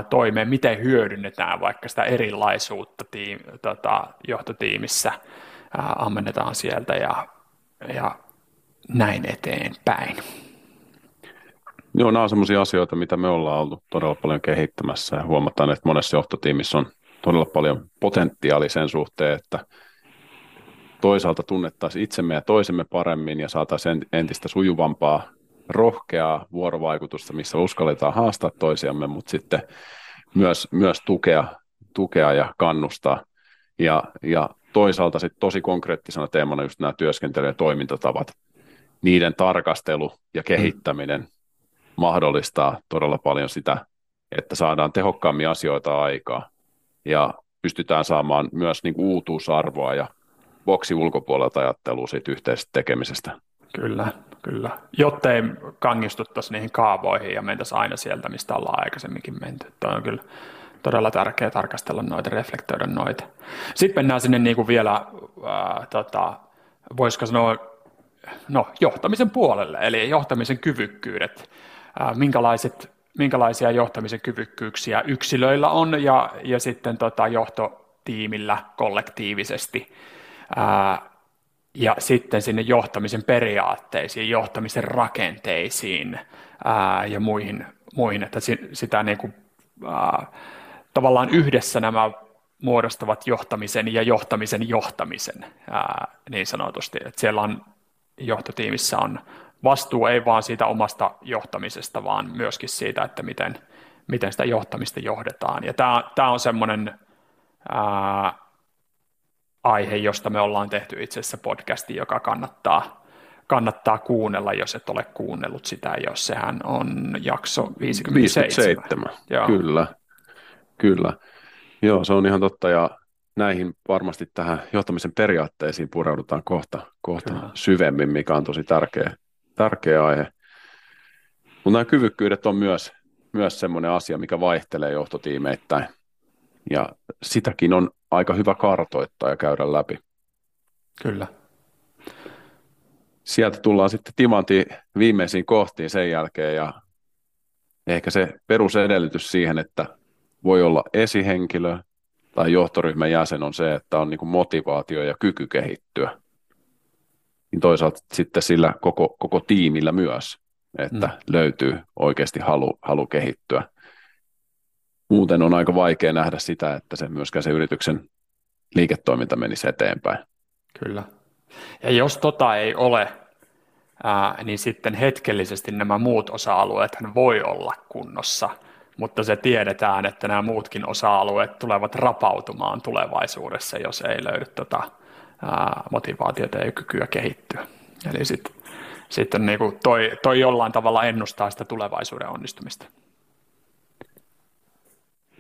S1: toimeen, miten hyödynnetään vaikka sitä erilaisuutta tiim, tota, johtotiimissä, ammennetaan sieltä ja, ja näin eteenpäin.
S2: Joo, nämä on sellaisia asioita, mitä me ollaan oltu todella paljon kehittämässä ja huomataan, että monessa johtotiimissä on todella paljon potentiaalia sen suhteen, että toisaalta tunnettaisiin itsemme ja toisemme paremmin ja saataisiin entistä sujuvampaa, rohkeaa vuorovaikutusta, missä uskalletaan haastaa toisiamme, mutta sitten myös, myös tukea, tukea ja kannustaa. Ja, ja toisaalta sitten tosi konkreettisena teemana just nämä työskentely- ja toimintatavat. Niiden tarkastelu ja kehittäminen mm. mahdollistaa todella paljon sitä, että saadaan tehokkaammin asioita aikaa ja pystytään saamaan myös niin uutuusarvoa ja boksi ulkopuolelta ajattelua siitä yhteisestä tekemisestä.
S1: Kyllä, kyllä. Jotta ei kangistuttaisi niihin kaavoihin ja mentäisi aina sieltä, mistä ollaan aikaisemminkin menty. Tuo on kyllä todella tärkeää tarkastella noita, reflektoida noita. Sitten mennään sinne niin kuin vielä, ää, tota, voisiko sanoa, no, johtamisen puolelle, eli johtamisen kyvykkyydet. Ää, minkälaiset, minkälaisia johtamisen kyvykkyyksiä yksilöillä on ja, ja sitten tota, johtotiimillä kollektiivisesti ja sitten sinne johtamisen periaatteisiin, johtamisen rakenteisiin ää, ja muihin, muihin että sitä niin kuin, ää, tavallaan yhdessä nämä muodostavat johtamisen ja johtamisen johtamisen ää, niin sanotusti. Että siellä on johtotiimissä on vastuu ei vaan siitä omasta johtamisesta, vaan myöskin siitä, että miten, miten sitä johtamista johdetaan. Ja tämä, tämä on semmoinen ää, aihe, josta me ollaan tehty itse asiassa podcasti, joka kannattaa, kannattaa kuunnella, jos et ole kuunnellut sitä, jos sehän on jakso 57. 57.
S2: Joo. Kyllä, kyllä. Joo, se on ihan totta ja näihin varmasti tähän johtamisen periaatteisiin pureudutaan kohta, kohta syvemmin, mikä on tosi tärkeä, tärkeä aihe. Mutta nämä kyvykkyydet on myös, myös semmoinen asia, mikä vaihtelee johtotiimeittäin. Ja sitäkin on aika hyvä kartoittaa ja käydä läpi.
S1: Kyllä.
S2: Sieltä tullaan sitten timanti viimeisiin kohtiin sen jälkeen ja ehkä se perusedellytys siihen, että voi olla esihenkilö tai johtoryhmän jäsen on se, että on niin motivaatio ja kyky kehittyä. Niin toisaalta sitten sillä koko, koko tiimillä myös, että mm. löytyy oikeasti halu, halu kehittyä muuten on aika vaikea nähdä sitä, että se myöskään se yrityksen liiketoiminta menisi eteenpäin.
S1: Kyllä. Ja jos tota ei ole, ää, niin sitten hetkellisesti nämä muut osa-alueet voi olla kunnossa, mutta se tiedetään, että nämä muutkin osa-alueet tulevat rapautumaan tulevaisuudessa, jos ei löydy tota, ää, motivaatiota ja kykyä kehittyä. Eli sitten sit niin toi, toi jollain tavalla ennustaa sitä tulevaisuuden onnistumista.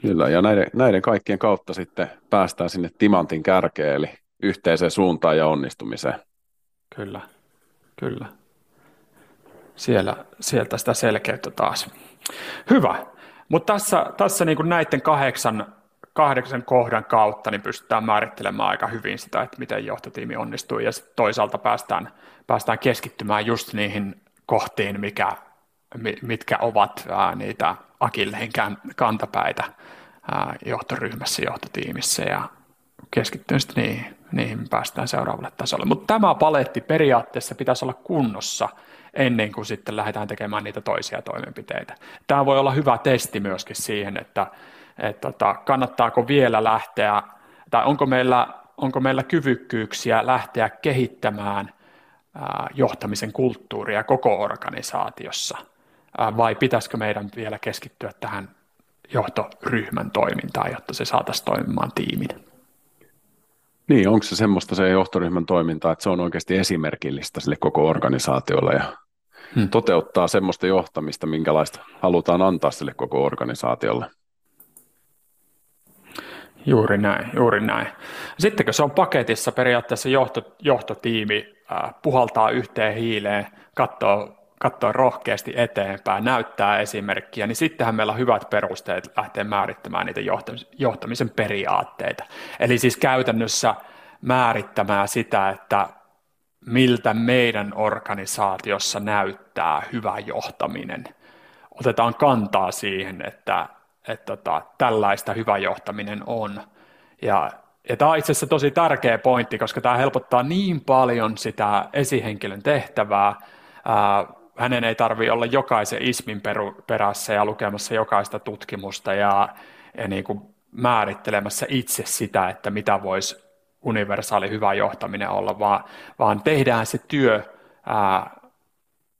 S2: Kyllä, ja näiden, näiden kaikkien kautta sitten päästään sinne timantin kärkeen, eli yhteiseen suuntaan ja onnistumiseen.
S1: Kyllä, kyllä. Siellä, sieltä sitä selkeyttä taas. Hyvä, mutta tässä, tässä niin kuin näiden kahdeksan, kahdeksan kohdan kautta niin pystytään määrittelemään aika hyvin sitä, että miten johtotiimi onnistuu, ja toisaalta päästään, päästään keskittymään just niihin kohtiin, mikä, mitkä ovat ää, niitä akilleen kantapäitä johtoryhmässä, johtotiimissä. Ja keskittyen sitten niihin, niihin päästään seuraavalle tasolle. Mutta tämä paletti periaatteessa pitäisi olla kunnossa ennen kuin sitten lähdetään tekemään niitä toisia toimenpiteitä. Tämä voi olla hyvä testi myöskin siihen, että, että tota, kannattaako vielä lähteä, tai onko meillä, onko meillä kyvykkyyksiä lähteä kehittämään johtamisen kulttuuria koko organisaatiossa, vai pitäisikö meidän vielä keskittyä tähän johtoryhmän toimintaan, jotta se saataisiin toimimaan tiimin?
S2: Niin, onko se semmoista se johtoryhmän toiminta, että se on oikeasti esimerkillistä sille koko organisaatiolle ja hmm. toteuttaa semmoista johtamista, minkälaista halutaan antaa sille koko organisaatiolle?
S1: Juuri näin, juuri näin. Sitten kun se on paketissa, periaatteessa johto, johtotiimi äh, puhaltaa yhteen hiileen, katsoo, katsoo rohkeasti eteenpäin, näyttää esimerkkiä, niin sittenhän meillä on hyvät perusteet lähteä määrittämään niitä johtamisen periaatteita. Eli siis käytännössä määrittämään sitä, että miltä meidän organisaatiossa näyttää hyvä johtaminen. Otetaan kantaa siihen, että, että tota, tällaista hyvä johtaminen on. Ja, ja tämä on itse asiassa tosi tärkeä pointti, koska tämä helpottaa niin paljon sitä esihenkilön tehtävää. Ää, hänen ei tarvitse olla jokaisen ismin peru, perässä ja lukemassa jokaista tutkimusta ja, ja niin kuin määrittelemässä itse sitä, että mitä voisi universaali hyvä johtaminen olla, vaan, vaan tehdään se työ ää,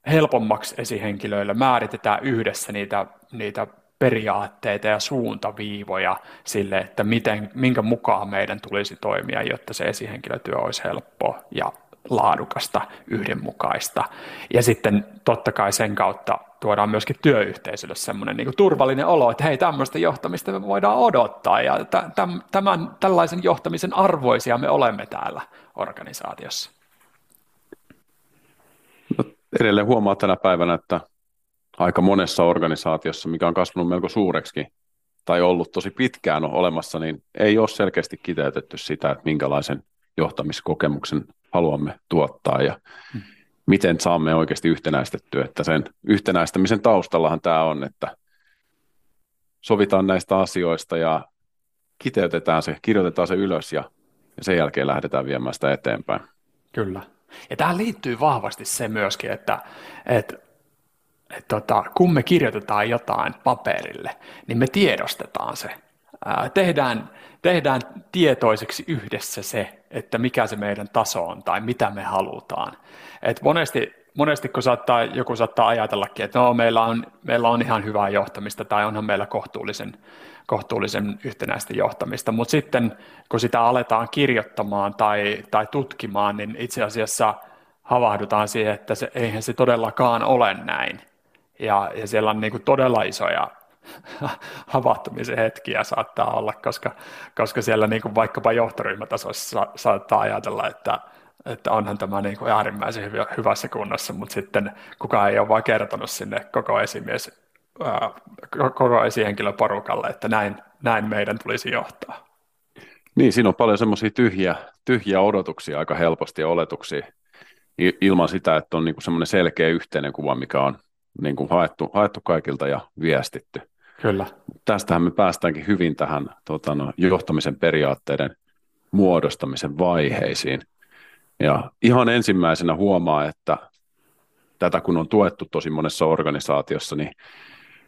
S1: helpommaksi esihenkilöille, määritetään yhdessä niitä, niitä periaatteita ja suuntaviivoja sille, että miten, minkä mukaan meidän tulisi toimia, jotta se esihenkilötyö olisi helppoa ja laadukasta, yhdenmukaista. Ja sitten totta kai sen kautta tuodaan myöskin työyhteisölle semmoinen niin turvallinen olo, että hei, tämmöistä johtamista me voidaan odottaa ja tämän, tällaisen johtamisen arvoisia me olemme täällä organisaatiossa.
S2: No, edelleen huomaa tänä päivänä, että aika monessa organisaatiossa, mikä on kasvanut melko suureksi tai ollut tosi pitkään olemassa, niin ei ole selkeästi kiteytetty sitä, että minkälaisen johtamiskokemuksen haluamme tuottaa ja hmm. miten saamme oikeasti yhtenäistettyä, että sen yhtenäistämisen taustallahan tämä on, että sovitaan näistä asioista ja kiteytetään se, kirjoitetaan se ylös ja, ja sen jälkeen lähdetään viemään sitä eteenpäin.
S1: Kyllä. Ja tähän liittyy vahvasti se myöskin, että, että että tota, kun me kirjoitetaan jotain paperille, niin me tiedostetaan se. Ää, tehdään, tehdään tietoiseksi yhdessä se, että mikä se meidän taso on tai mitä me halutaan. Et monesti, monesti kun saattaa, joku saattaa ajatellakin, että no, meillä, on, meillä on ihan hyvää johtamista tai onhan meillä kohtuullisen, kohtuullisen yhtenäistä johtamista, mutta sitten kun sitä aletaan kirjoittamaan tai, tai tutkimaan, niin itse asiassa havahdutaan siihen, että se, eihän se todellakaan ole näin. Ja, ja siellä on niin kuin todella isoja havahtumisen hetkiä saattaa olla, koska, koska siellä niin kuin vaikkapa johtoryhmätasossa saattaa ajatella, että, että onhan tämä niin kuin äärimmäisen hyvä, hyvässä kunnossa, mutta sitten kukaan ei ole vaan kertonut sinne koko esimies, ää, koko esihenkilöporukalle, että näin, näin meidän tulisi johtaa.
S2: Niin, siinä on paljon semmoisia tyhjiä, tyhjiä odotuksia aika helposti ja oletuksia ilman sitä, että on niin semmoinen selkeä yhteinen kuva, mikä on niin kuin haettu, haettu kaikilta ja viestitty.
S1: Kyllä.
S2: Tästähän me päästäänkin hyvin tähän tota, no, johtamisen periaatteiden muodostamisen vaiheisiin. Ja ihan ensimmäisenä huomaa, että tätä kun on tuettu tosi monessa organisaatiossa, niin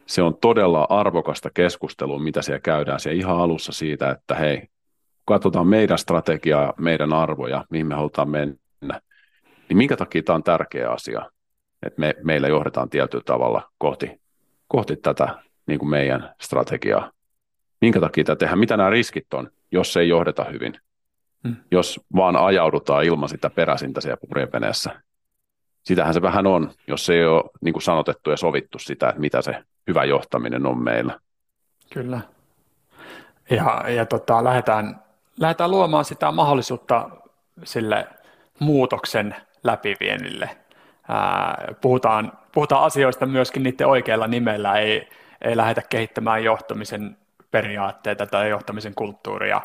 S2: se on todella arvokasta keskustelua, mitä siellä käydään siellä ihan alussa siitä, että hei, katsotaan meidän strategiaa, meidän arvoja, mihin me halutaan mennä, niin minkä takia tämä on tärkeä asia että me, meillä johdetaan tietyllä tavalla kohti, kohti tätä niin kuin meidän strategiaa. Minkä takia tämä tehdään? Mitä nämä riskit on, jos ei johdeta hyvin? Hmm. Jos vaan ajaudutaan ilman sitä peräsintä siellä purjeveneessä. Sitähän se vähän on, jos ei ole niin kuin sanotettu ja sovittu sitä, että mitä se hyvä johtaminen on meillä.
S1: Kyllä. Ja, ja tota, lähdetään, lähdetään luomaan sitä mahdollisuutta sille muutoksen läpiviennille puhutaan, puhutaan asioista myöskin niiden oikealla nimellä, ei, ei lähdetä kehittämään johtamisen periaatteita tai johtamisen kulttuuria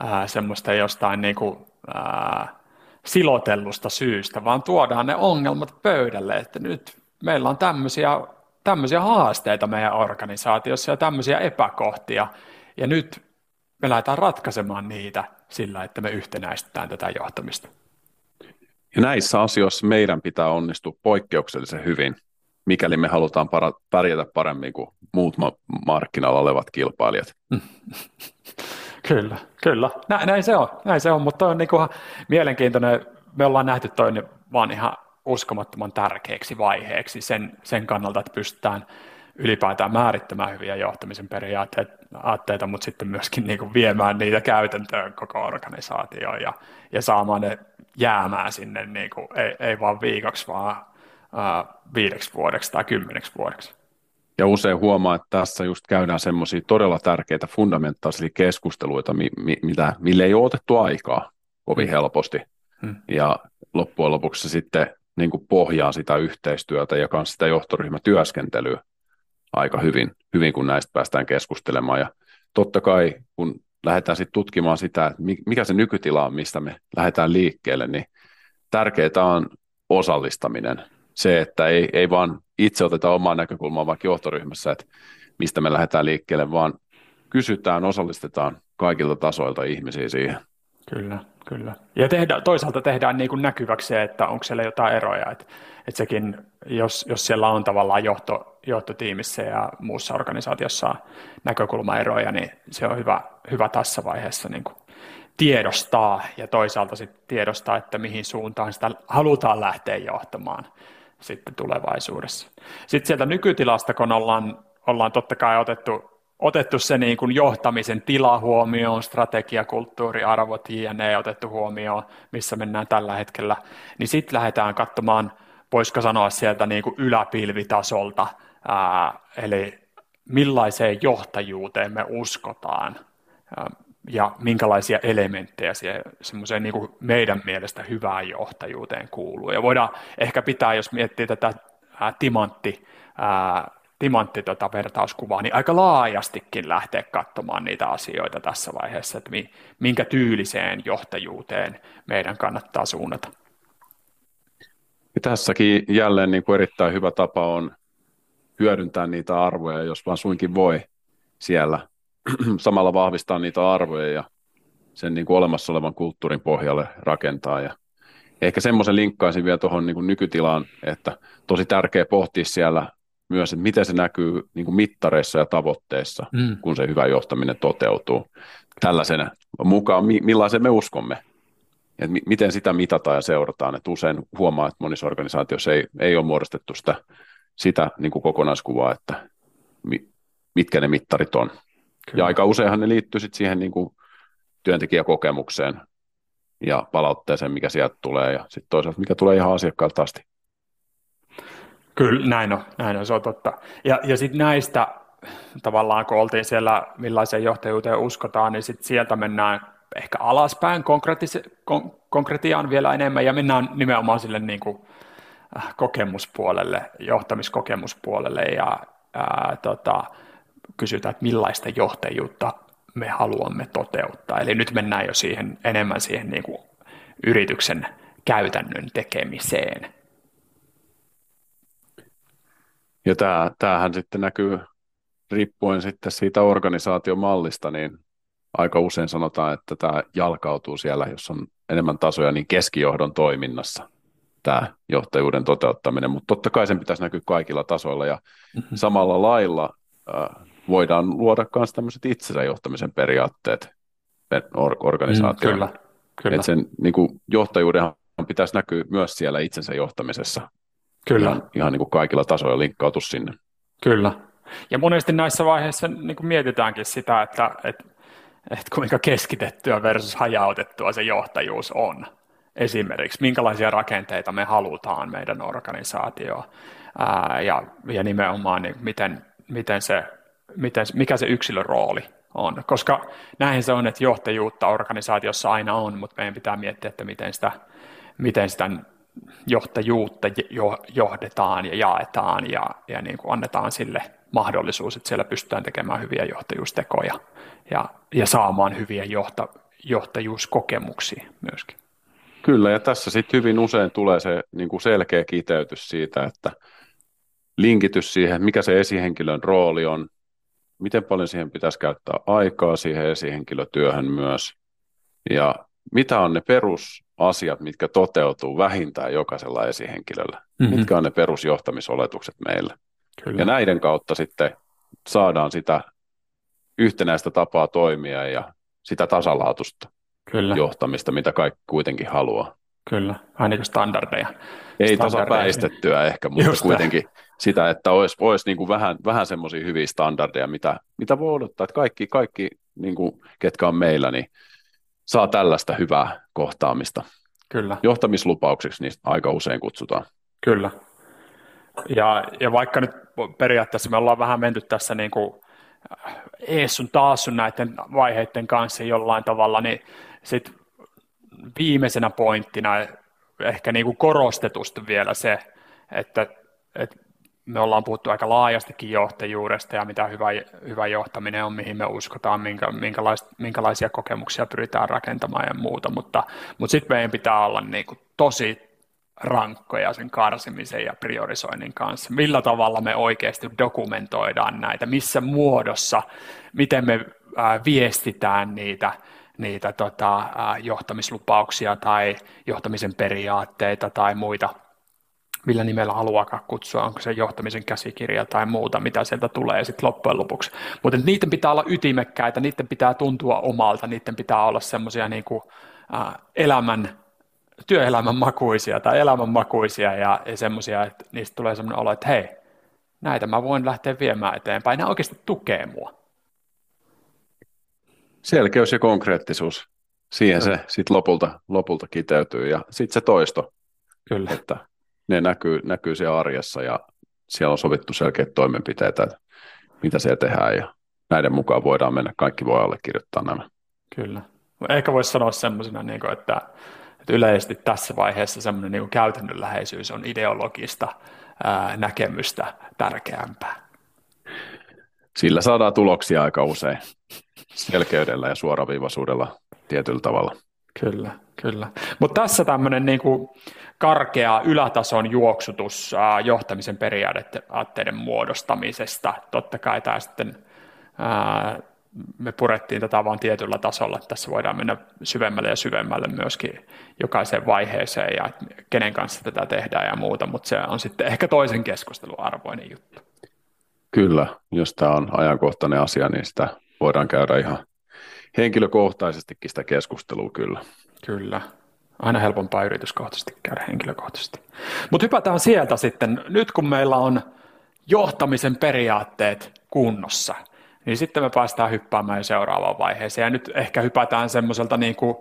S1: ää, semmoista jostain niin kuin, ää, silotellusta syystä, vaan tuodaan ne ongelmat pöydälle, että nyt meillä on tämmöisiä tämmöisiä haasteita meidän organisaatiossa ja tämmöisiä epäkohtia, ja nyt me lähdetään ratkaisemaan niitä sillä, että me yhtenäistetään tätä johtamista.
S2: Ja näissä asioissa meidän pitää onnistua poikkeuksellisen hyvin, mikäli me halutaan para- pärjätä paremmin kuin muut ma- markkinoilla olevat kilpailijat.
S1: kyllä, kyllä. Nä, näin se on, näin se on, mutta on niin kuin mielenkiintoinen. Me ollaan nähty toinen vaan ihan uskomattoman tärkeäksi vaiheeksi sen, sen kannalta, että pystytään ylipäätään määrittämään hyviä johtamisen periaatteita, mutta sitten myöskin niin kuin viemään niitä käytäntöön koko organisaatioon ja, ja saamaan ne jäämään sinne, niin kuin, ei, ei vaan viikoksi, vaan ää, viideksi vuodeksi tai kymmeneksi vuodeksi.
S2: Ja usein huomaa, että tässä just käydään semmoisia todella tärkeitä fundamentaalisia keskusteluita, mi, mi, mitä, mille ei ole otettu aikaa kovin mm. helposti. Hmm. Ja loppujen lopuksi se sitten niin kuin pohjaa sitä yhteistyötä ja myös sitä johtoryhmätyöskentelyä aika hyvin, hyvin, kun näistä päästään keskustelemaan. Ja totta kai, kun lähdetään sitten tutkimaan sitä, että mikä se nykytila on, mistä me lähdetään liikkeelle, niin tärkeää on osallistaminen. Se, että ei, ei vaan itse oteta omaa näkökulmaa vaikka johtoryhmässä, että mistä me lähdetään liikkeelle, vaan kysytään, osallistetaan kaikilta tasoilta ihmisiä siihen.
S1: Kyllä, kyllä. Ja tehdä, toisaalta tehdään niin kuin näkyväksi se, että onko siellä jotain eroja. Että, että sekin, jos, jos siellä on tavallaan johto, johtotiimissä ja muussa organisaatiossa näkökulmaeroja, niin se on hyvä, hyvä tässä vaiheessa niin kuin tiedostaa ja toisaalta sitten tiedostaa, että mihin suuntaan sitä halutaan lähteä johtamaan sitten tulevaisuudessa. Sitten sieltä nykytilasta, kun ollaan, ollaan totta kai otettu otettu se niin kuin johtamisen tila huomioon, strategia, kulttuuri, arvot, jne. otettu huomioon, missä mennään tällä hetkellä, niin sitten lähdetään katsomaan, voisiko sanoa sieltä niin kuin yläpilvitasolta, ää, eli millaiseen johtajuuteen me uskotaan ja minkälaisia elementtejä semmoiseen niin kuin meidän mielestä hyvään johtajuuteen kuuluu. Ja voidaan ehkä pitää, jos miettii tätä ää, timantti, ää, timantti tota vertauskuvaa, niin aika laajastikin lähteä katsomaan niitä asioita tässä vaiheessa, että minkä tyyliseen johtajuuteen meidän kannattaa suunnata.
S2: Ja tässäkin jälleen niin kuin erittäin hyvä tapa on hyödyntää niitä arvoja, jos vaan suinkin voi siellä samalla vahvistaa niitä arvoja ja sen niin kuin olemassa olevan kulttuurin pohjalle rakentaa. Ja ehkä semmoisen linkkaisin vielä tuohon niin nykytilaan, että tosi tärkeä pohtia siellä myös, että miten se näkyy niin kuin mittareissa ja tavoitteissa, mm. kun se hyvä johtaminen toteutuu. Tällaisena mukaan, millaisen me uskomme, että miten sitä mitataan ja seurataan. Että usein huomaa, että monissa organisaatioissa ei, ei ole muodostettu sitä, sitä niin kuin kokonaiskuvaa, että mitkä ne mittarit on. Kyllä. Ja aika useinhan ne liittyy sit siihen niin kuin työntekijäkokemukseen ja palautteeseen, mikä sieltä tulee, ja sitten toisaalta mikä tulee ihan asiakkaalta asti.
S1: Kyllä, näin on, näin on, se on totta. Ja, ja sitten näistä tavallaan, kun oltiin siellä, millaiseen johtajuuteen uskotaan, niin sitten sieltä mennään ehkä alaspäin konkretis- kon- konkretiaan vielä enemmän, ja mennään nimenomaan sille niin kuin, äh, kokemuspuolelle, johtamiskokemuspuolelle, ja ää, tota, kysytään, että millaista johtajuutta me haluamme toteuttaa. Eli nyt mennään jo siihen, enemmän siihen niin kuin yrityksen käytännön tekemiseen.
S2: Ja tämä, tämähän sitten näkyy riippuen sitten siitä organisaatiomallista, niin aika usein sanotaan, että tämä jalkautuu siellä, jos on enemmän tasoja, niin keskijohdon toiminnassa tämä johtajuuden toteuttaminen, mutta totta kai sen pitäisi näkyä kaikilla tasoilla ja mm-hmm. samalla lailla äh, voidaan luoda myös tämmöiset itsensä johtamisen periaatteet organisaatioon. Mm, kyllä, kyllä. Että sen niin kuin, johtajuuden pitäisi näkyä myös siellä itsensä johtamisessa. Kyllä. Ihan, ihan niin kuin kaikilla tasoilla linkkautu sinne.
S1: Kyllä. Ja monesti näissä vaiheissa niin kuin mietitäänkin sitä, että, että, että kuinka keskitettyä versus hajautettua se johtajuus on. Esimerkiksi minkälaisia rakenteita me halutaan meidän organisaatioon ja, ja nimenomaan niin miten, miten se miten, mikä se yksilön rooli on. Koska näin se on, että johtajuutta organisaatiossa aina on, mutta meidän pitää miettiä, että miten sitä, miten sitä johtajuutta johdetaan ja jaetaan ja, ja niin kuin annetaan sille mahdollisuus, että siellä pystytään tekemään hyviä johtajuustekoja ja, ja saamaan hyviä johta, johtajuuskokemuksia myöskin.
S2: Kyllä, ja tässä sitten hyvin usein tulee se niin kuin selkeä kiteytys siitä, että linkitys siihen, mikä se esihenkilön rooli on, miten paljon siihen pitäisi käyttää aikaa siihen esihenkilötyöhön myös, ja mitä on ne perusasiat, mitkä toteutuu vähintään jokaisella esihenkilöllä, mm-hmm. mitkä on ne perusjohtamisoletukset meille. Kyllä. Ja näiden kautta sitten saadaan sitä yhtenäistä tapaa toimia ja sitä tasalaatusta Kyllä. johtamista, mitä kaikki kuitenkin haluaa.
S1: Kyllä, vähän niin kuin standardeja.
S2: Ei tasapäistettyä ehkä, mutta Just kuitenkin tämä. sitä, että olisi, olisi niin kuin vähän, vähän semmoisia hyviä standardeja, mitä, mitä voi odottaa, että kaikki, kaikki niin kuin, ketkä on meillä, niin saa tällaista hyvää kohtaamista.
S1: Kyllä.
S2: Johtamislupaukseksi niistä aika usein kutsutaan.
S1: Kyllä. Ja, ja vaikka nyt periaatteessa me ollaan vähän menty tässä niin kuin ees sun taas sun näiden vaiheiden kanssa jollain tavalla, niin sitten viimeisenä pointtina ehkä niin kuin korostetusti vielä se, että, että me ollaan puhuttu aika laajastikin johtajuudesta ja mitä hyvä, hyvä johtaminen on, mihin me uskotaan, minkä, minkälais, minkälaisia kokemuksia pyritään rakentamaan ja muuta, mutta, mutta sitten meidän pitää olla niin kuin tosi rankkoja sen karsimisen ja priorisoinnin kanssa. Millä tavalla me oikeasti dokumentoidaan näitä, missä muodossa, miten me ää, viestitään niitä, niitä tota, johtamislupauksia tai johtamisen periaatteita tai muita, millä nimellä haluaakaan kutsua, onko se johtamisen käsikirja tai muuta, mitä sieltä tulee sitten loppujen lopuksi. Mutta niiden pitää olla ytimekkäitä, niiden pitää tuntua omalta, niiden pitää olla semmoisia niin elämän työelämän makuisia tai elämän makuisia ja, ja semmoisia, että niistä tulee semmoinen olo, että hei, näitä mä voin lähteä viemään eteenpäin, ne oikeasti tukee mua.
S2: Selkeys ja konkreettisuus, siihen Kyllä. se sitten lopulta, lopulta kiteytyy ja sitten se toisto,
S1: Kyllä.
S2: että ne näkyy, näkyy siellä arjessa ja siellä on sovittu selkeitä toimenpiteitä, että mitä siellä tehdään ja näiden mukaan voidaan mennä, kaikki voi allekirjoittaa nämä.
S1: Kyllä. Ehkä voisi sanoa semmoisena, niin että että yleisesti tässä vaiheessa semmoinen niin käytännönläheisyys on ideologista ää, näkemystä tärkeämpää.
S2: Sillä saadaan tuloksia aika usein selkeydellä ja suoraviivaisuudella tietyllä tavalla.
S1: Kyllä, kyllä. Mutta tässä tämmöinen niin kuin karkea ylätason juoksutus ää, johtamisen periaatteiden muodostamisesta. Totta kai tämä sitten ää, me purettiin tätä vain tietyllä tasolla, että tässä voidaan mennä syvemmälle ja syvemmälle myöskin jokaiseen vaiheeseen ja kenen kanssa tätä tehdään ja muuta, mutta se on sitten ehkä toisen keskustelun arvoinen juttu.
S2: Kyllä, jos tämä on ajankohtainen asia, niin sitä voidaan käydä ihan henkilökohtaisestikin sitä keskustelua kyllä.
S1: Kyllä, aina helpompaa yrityskohtaisesti käydä henkilökohtaisesti. Mutta hypätään sieltä sitten, nyt kun meillä on johtamisen periaatteet kunnossa – niin sitten me päästään hyppäämään seuraavaan vaiheeseen. Ja nyt ehkä hypätään semmoiselta niin kuin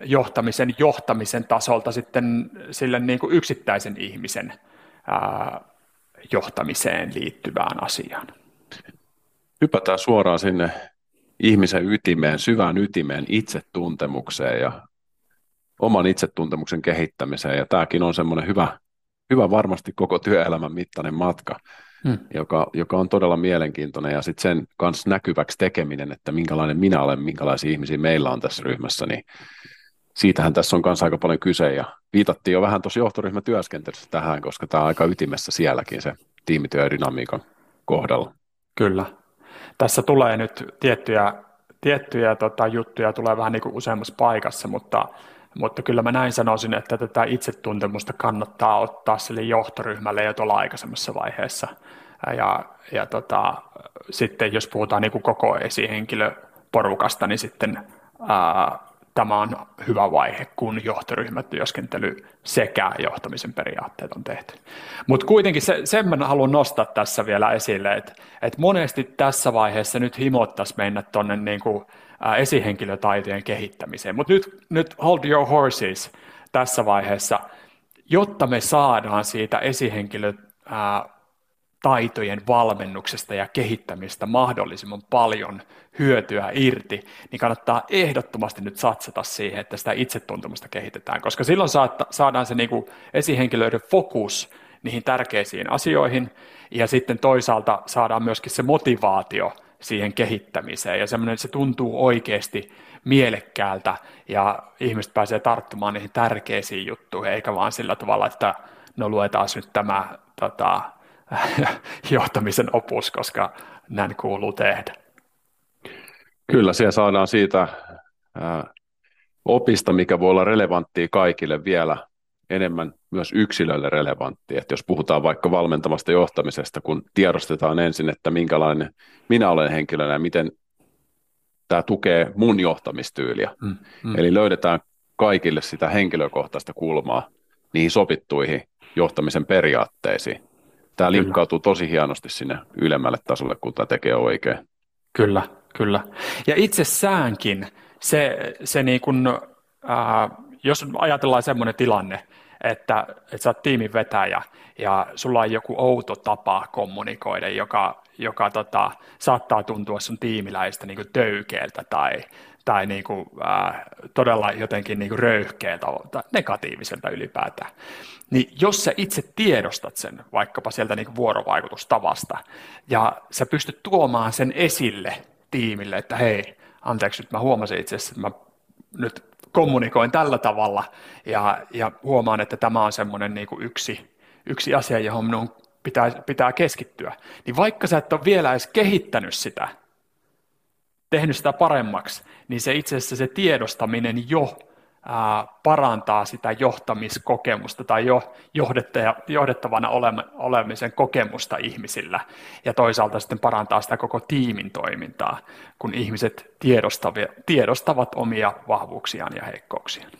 S1: johtamisen johtamisen tasolta sitten sille niin kuin yksittäisen ihmisen ää, johtamiseen liittyvään asiaan.
S2: Hypätään suoraan sinne ihmisen ytimeen, syvään ytimeen, itsetuntemukseen ja oman itsetuntemuksen kehittämiseen. Ja tämäkin on semmoinen hyvä, hyvä varmasti koko työelämän mittainen matka hmm. joka, joka on todella mielenkiintoinen ja sitten sen kanssa näkyväksi tekeminen, että minkälainen minä olen, minkälaisia ihmisiä meillä on tässä ryhmässä, niin siitähän tässä on kanssa aika paljon kyse ja viitattiin jo vähän tuossa johtoryhmätyöskentelyssä tähän, koska tämä on aika ytimessä sielläkin se tiimityö ja dynamiikan kohdalla.
S1: Kyllä. Tässä tulee nyt tiettyjä, tiettyjä tota, juttuja tulee vähän niin kuin useammassa paikassa, mutta mutta kyllä mä näin sanoisin, että tätä itsetuntemusta kannattaa ottaa sille johtoryhmälle jo tuolla aikaisemmassa vaiheessa. Ja, ja tota, sitten jos puhutaan niin kuin koko esihenkilöporukasta, niin sitten ää, tämä on hyvä vaihe, kun johtoryhmätyöskentely sekä johtamisen periaatteet on tehty. Mutta kuitenkin se, sen mä haluan nostaa tässä vielä esille, että, että monesti tässä vaiheessa nyt himottaisi mennä tuonne niin kuin, esihenkilötaitojen kehittämiseen. Mutta nyt, nyt hold your horses tässä vaiheessa, jotta me saadaan siitä esihenkilötaitojen valmennuksesta ja kehittämistä mahdollisimman paljon hyötyä irti, niin kannattaa ehdottomasti nyt satsata siihen, että sitä itsetuntemusta kehitetään, koska silloin saadaan se niin esihenkilöiden fokus niihin tärkeisiin asioihin, ja sitten toisaalta saadaan myöskin se motivaatio siihen kehittämiseen ja semmoinen, se tuntuu oikeasti mielekkäältä ja ihmiset pääsee tarttumaan niihin tärkeisiin juttuihin, eikä vaan sillä tavalla, että no luetaan nyt tämä tota, johtamisen opus, koska näin kuuluu tehdä.
S2: Kyllä, siellä saadaan siitä opista, mikä voi olla relevanttia kaikille vielä enemmän myös yksilölle relevanttia. Että jos puhutaan vaikka valmentavasta johtamisesta, kun tiedostetaan ensin, että minkälainen minä olen henkilönä ja miten tämä tukee mun johtamistyyliä. Mm, mm. Eli löydetään kaikille sitä henkilökohtaista kulmaa niihin sopittuihin johtamisen periaatteisiin. Tämä linkkautuu tosi hienosti sinne ylemmälle tasolle, kun tämä tekee oikein.
S1: Kyllä, kyllä. Ja säänkin, se, se niin kuin, äh, jos ajatellaan semmoinen tilanne, että, että sä oot tiimin vetäjä ja sulla on joku outo tapa kommunikoida, joka, joka tota, saattaa tuntua sun tiimiläistä niin töykeeltä tai, tai niin kuin, äh, todella jotenkin niin kuin tai negatiiviselta ylipäätään. Niin jos sä itse tiedostat sen vaikkapa sieltä niin kuin vuorovaikutustavasta ja sä pystyt tuomaan sen esille tiimille, että hei, anteeksi, nyt mä huomasin itse asiassa, että mä nyt kommunikoin tällä tavalla ja, ja huomaan, että tämä on semmoinen niin kuin yksi, yksi asia, johon minun pitää, pitää keskittyä. Niin vaikka sä et ole vielä edes kehittänyt sitä, tehnyt sitä paremmaksi, niin se itse asiassa se tiedostaminen jo parantaa sitä johtamiskokemusta tai jo johdettavana olemisen kokemusta ihmisillä ja toisaalta sitten parantaa sitä koko tiimin toimintaa, kun ihmiset tiedostavat omia vahvuuksiaan ja heikkouksiaan.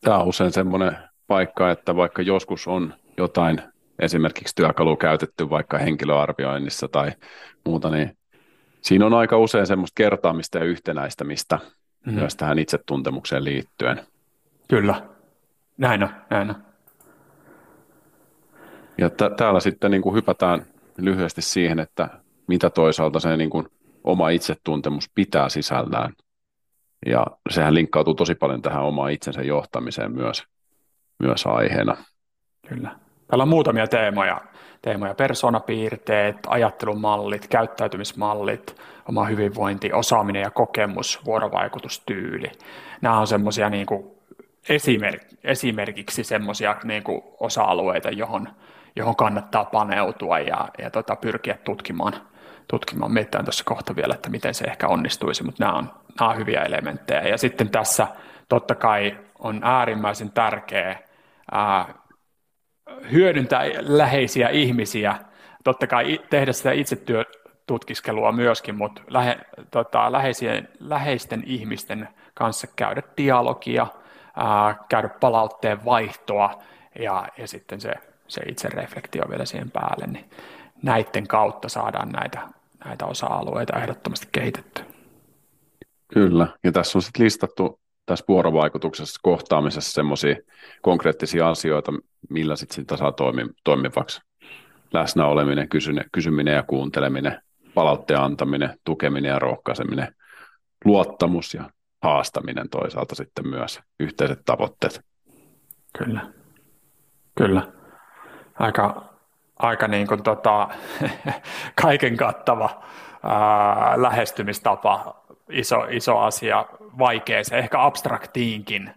S2: Tämä on usein semmoinen paikka, että vaikka joskus on jotain esimerkiksi työkalu käytetty vaikka henkilöarvioinnissa tai muuta, niin siinä on aika usein semmoista kertaamista ja yhtenäistämistä, mm. myös tähän itsetuntemukseen liittyen.
S1: Kyllä, näin on, näin on.
S2: Ja t- täällä sitten niin kuin hypätään lyhyesti siihen, että mitä toisaalta se niin kuin oma itsetuntemus pitää sisällään. Ja sehän linkkautuu tosi paljon tähän omaan itsensä johtamiseen myös, myös aiheena.
S1: Kyllä. Täällä on muutamia teemoja. Teemoja persoonapiirteet, ajattelumallit, käyttäytymismallit, oma hyvinvointi, osaaminen ja kokemus, vuorovaikutustyyli. Nämä on semmoisia niin esimerk- esimerkiksi semmoisia niin osa-alueita, johon, johon kannattaa paneutua ja, ja tota, pyrkiä tutkimaan, tutkimaan. Mietitään tuossa kohta vielä, että miten se ehkä onnistuisi, mutta nämä on, nämä on hyviä elementtejä. Ja sitten tässä totta kai on äärimmäisen tärkeää ää, hyödyntää läheisiä ihmisiä, totta kai tehdä sitä itsetyö, tutkiskelua myöskin, mutta lähe, tota, läheisien, läheisten ihmisten kanssa käydä dialogia, ää, käydä palautteen vaihtoa ja, ja sitten se, se itse reflektio vielä siihen päälle, niin näiden kautta saadaan näitä, näitä osa-alueita ehdottomasti kehitettyä.
S2: Kyllä, ja tässä on sitten listattu tässä vuorovaikutuksessa, kohtaamisessa semmoisia konkreettisia asioita, millä sitten sitä saa toimi, toimivaksi. Läsnä oleminen, kysyminen ja kuunteleminen, palautteen antaminen, tukeminen ja rohkaiseminen, luottamus ja haastaminen toisaalta sitten myös, yhteiset tavoitteet.
S1: Kyllä, kyllä. Aika, aika niin kuin tota, kaiken kattava ää, lähestymistapa, iso, iso asia, vaikeeseen, ehkä abstraktiinkin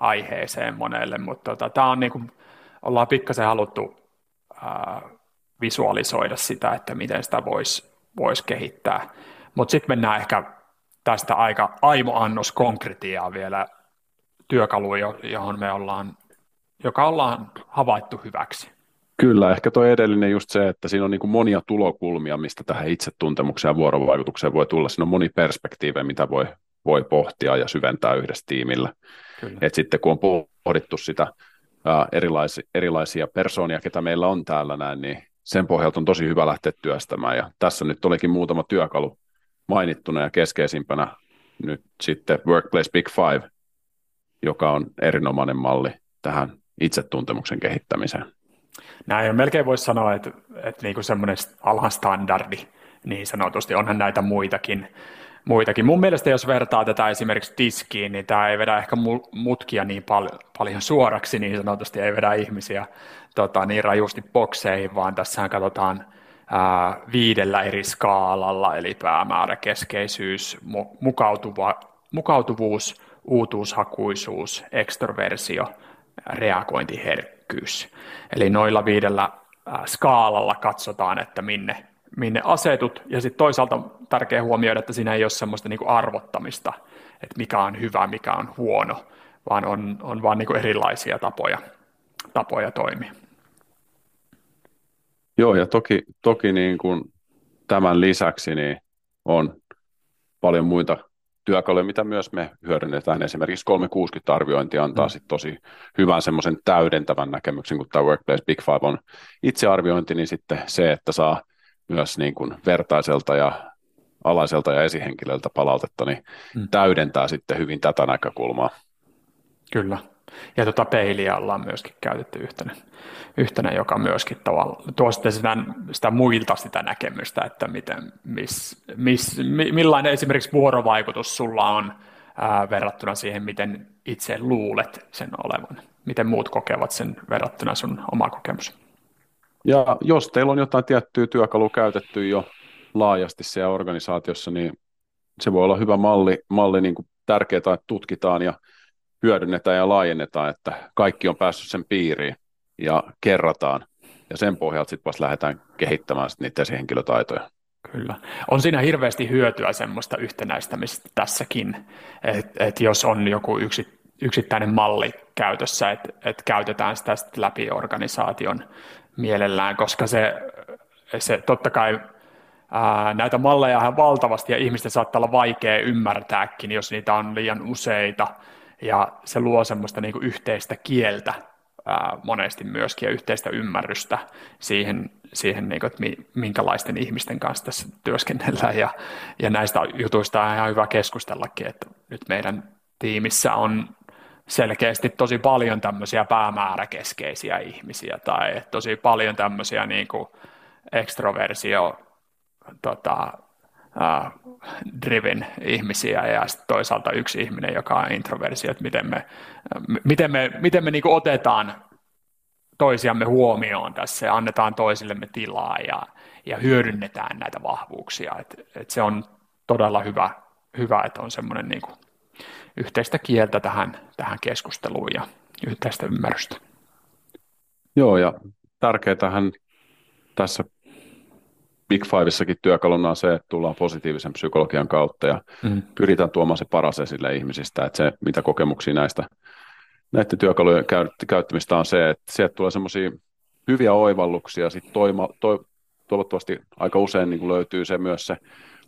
S1: aiheeseen monelle, mutta tota, tämä on niin kuin, ollaan pikkasen haluttu ää, visualisoida sitä, että miten sitä voisi voisi kehittää. Mutta sitten mennään ehkä tästä aika aimoannos konkretiaa vielä työkaluun, johon me ollaan, joka ollaan havaittu hyväksi.
S2: Kyllä, ehkä tuo edellinen just se, että siinä on niin kuin monia tulokulmia, mistä tähän itsetuntemukseen ja vuorovaikutukseen voi tulla. Siinä on moni perspektiivejä, mitä voi, voi pohtia ja syventää yhdessä tiimillä. Et sitten kun on pohdittu sitä ää, erilaisia, erilaisia persoonia, ketä meillä on täällä näin, niin sen pohjalta on tosi hyvä lähteä työstämään. Ja tässä nyt olikin muutama työkalu mainittuna ja keskeisimpänä nyt sitten Workplace Big Five, joka on erinomainen malli tähän itsetuntemuksen kehittämiseen.
S1: Näin, ja melkein voisi sanoa, että, että niin kuin semmoinen alan standardi niin sanotusti, onhan näitä muitakin, muitakin. Mun mielestä jos vertaa tätä esimerkiksi diskiin, niin tämä ei vedä ehkä mutkia niin pal- paljon suoraksi niin sanotusti, ei vedä ihmisiä tota, niin rajusti bokseihin, vaan tässä katsotaan ää, viidellä eri skaalalla, eli päämäärä, keskeisyys, mu- mukautuva, mukautuvuus, uutuushakuisuus, ekstroversio, reagointiherkkyys. Eli noilla viidellä skaalalla katsotaan, että minne, minne asetut, ja sitten toisaalta tärkeää huomioida, että siinä ei ole semmoista niin kuin arvottamista, että mikä on hyvä, mikä on huono, vaan on, on vaan niin kuin erilaisia tapoja, tapoja toimia.
S2: Joo, ja toki, toki niin kuin tämän lisäksi niin on paljon muita työkaluja, mitä myös me hyödynnetään. Esimerkiksi 360-arviointi antaa mm. sit tosi hyvän semmoisen täydentävän näkemyksen, kun tämä Workplace Big Five on itsearviointi, niin sitten se, että saa myös niin kuin vertaiselta ja alaiselta ja esihenkilöltä palautetta, niin mm. täydentää sitten hyvin tätä näkökulmaa.
S1: Kyllä. Ja tuota peiliä ollaan myöskin käytetty yhtenä, yhtenä joka myöskin tavalla, tuo sitten sitä, sitä muilta sitä näkemystä, että miten, miss, miss, millainen esimerkiksi vuorovaikutus sulla on ää, verrattuna siihen, miten itse luulet sen olevan. Miten muut kokevat sen verrattuna sun oma kokemus.
S2: Ja jos teillä on jotain tiettyä työkalua käytetty jo laajasti siellä organisaatiossa, niin se voi olla hyvä malli, malli niin kuin tärkeää, että tutkitaan ja hyödynnetään ja laajennetaan, että kaikki on päässyt sen piiriin ja kerrataan. Ja sen pohjalta sitten vasta lähdetään kehittämään sit niitä esihenkilötaitoja.
S1: Kyllä. On siinä hirveästi hyötyä semmoista yhtenäistämistä tässäkin, että et jos on joku yksi, yksittäinen malli käytössä, että et käytetään sitä läpi organisaation mielellään, koska se, se totta kai ää, näitä malleja on valtavasti ja ihmisten saattaa olla vaikea ymmärtääkin, jos niitä on liian useita, ja se luo semmoista niin kuin yhteistä kieltä ää, monesti myöskin ja yhteistä ymmärrystä siihen, siihen niin kuin, että minkälaisten ihmisten kanssa tässä työskennellään. Ja, ja näistä jutuista on ihan hyvä keskustellakin, että nyt meidän tiimissä on selkeästi tosi paljon tämmöisiä päämääräkeskeisiä ihmisiä tai tosi paljon tämmöisiä niin kuin ekstroversio tota, uh, driven ihmisiä ja sitten toisaalta yksi ihminen, joka on introversio, että miten me, miten me, miten me niin otetaan toisiamme huomioon tässä ja annetaan toisillemme tilaa ja, ja hyödynnetään näitä vahvuuksia. Et, et se on todella hyvä, hyvä että on semmoinen niin kuin yhteistä kieltä tähän, tähän keskusteluun ja yhteistä ymmärrystä.
S2: Joo, ja tärkeätähän tässä Big Fiveissakin työkaluna on se, että tullaan positiivisen psykologian kautta ja mm. pyritään tuomaan se paras esille ihmisistä, että se mitä kokemuksia näistä näiden työkalujen käyttämistä on se, että sieltä tulee semmoisia hyviä oivalluksia, sitten toima, to, toivottavasti aika usein niin löytyy se myös se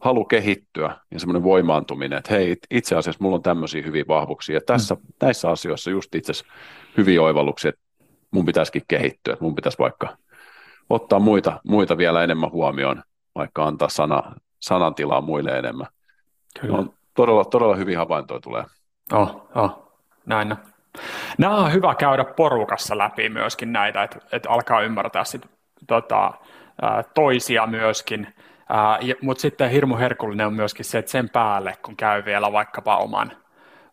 S2: halu kehittyä ja semmoinen voimaantuminen, että hei, itse asiassa mulla on tämmöisiä hyviä vahvuuksia, ja tässä, mm. näissä asioissa just itse asiassa hyviä oivalluksia, että mun pitäisikin kehittyä, että mun pitäisi vaikka ottaa muita, muita vielä enemmän huomioon, vaikka antaa sana, sanantilaa muille enemmän. Kyllä. No, todella, todella hyvin havaintoja tulee.
S1: Oh, oh. näin. Nämä on hyvä käydä porukassa läpi myöskin näitä, että, että alkaa ymmärtää sit, tota, toisia myöskin. Mutta sitten hirmu herkullinen on myöskin se, että sen päälle, kun käy vielä vaikkapa oman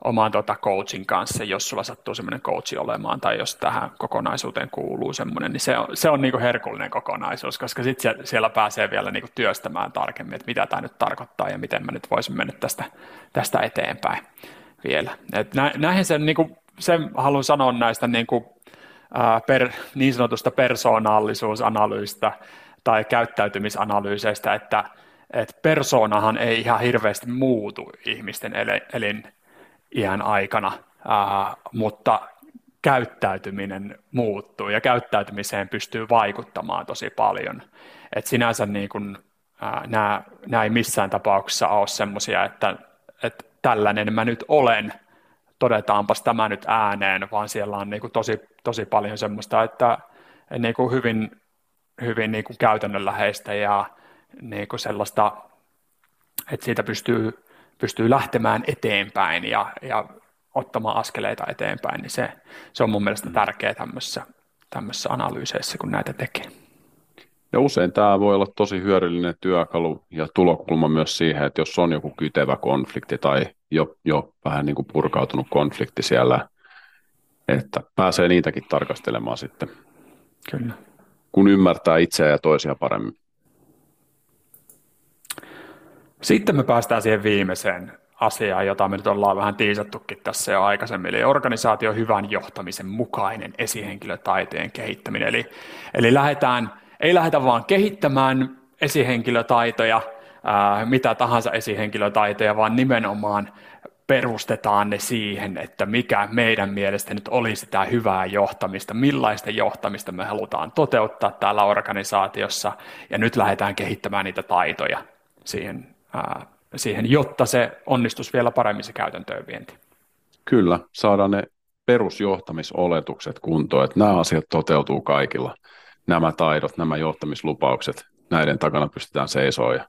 S1: oman tota coachin kanssa, jos sulla sattuu semmoinen coachi olemaan tai jos tähän kokonaisuuteen kuuluu semmoinen, niin se on, se on niinku herkullinen kokonaisuus, koska sitten siellä pääsee vielä niinku työstämään tarkemmin, että mitä tämä nyt tarkoittaa ja miten mä nyt voisin mennä tästä, tästä eteenpäin vielä. Et nä, näihin sen, niinku, sen haluan sanoa näistä niinku, ää, per, niin sanotusta persoonallisuusanalyysistä tai käyttäytymisanalyyseistä, että et persoonahan ei ihan hirveästi muutu ihmisten elin iän aikana, ää, mutta käyttäytyminen muuttuu ja käyttäytymiseen pystyy vaikuttamaan tosi paljon. Et sinänsä niin kun, ää, nämä, nämä ei missään tapauksessa ole semmoisia, että, että tällainen mä nyt olen, todetaanpas tämä nyt ääneen, vaan siellä on niin kuin tosi, tosi paljon semmoista, että niin kuin hyvin, hyvin niin kuin käytännönläheistä ja niin kuin sellaista, että siitä pystyy pystyy lähtemään eteenpäin ja, ja ottamaan askeleita eteenpäin, niin se, se on mun mielestä mm. tärkeää tämmöisissä, tämmöisissä analyyseissä, kun näitä tekee.
S2: Ja usein tämä voi olla tosi hyödyllinen työkalu ja tulokulma myös siihen, että jos on joku kytevä konflikti tai jo, jo vähän niin kuin purkautunut konflikti siellä, että pääsee niitäkin tarkastelemaan sitten.
S1: Kyllä.
S2: Kun ymmärtää itseä ja toisia paremmin.
S1: Sitten me päästään siihen viimeiseen asiaa, jota me nyt ollaan vähän tiisattukin tässä jo aikaisemmin, eli organisaation hyvän johtamisen mukainen esihenkilötaitojen kehittäminen. Eli, eli lähdetään, ei lähdetä vaan kehittämään esihenkilötaitoja, ää, mitä tahansa esihenkilötaitoja, vaan nimenomaan perustetaan ne siihen, että mikä meidän mielestä nyt olisi tämä hyvää johtamista, millaista johtamista me halutaan toteuttaa täällä organisaatiossa, ja nyt lähdetään kehittämään niitä taitoja siihen, ää, siihen jotta se onnistus vielä paremmin se käytäntöön vienti.
S2: Kyllä, saadaan ne perusjohtamisoletukset kuntoon, että nämä asiat toteutuu kaikilla, nämä taidot, nämä johtamislupaukset, näiden takana pystytään seisomaan ja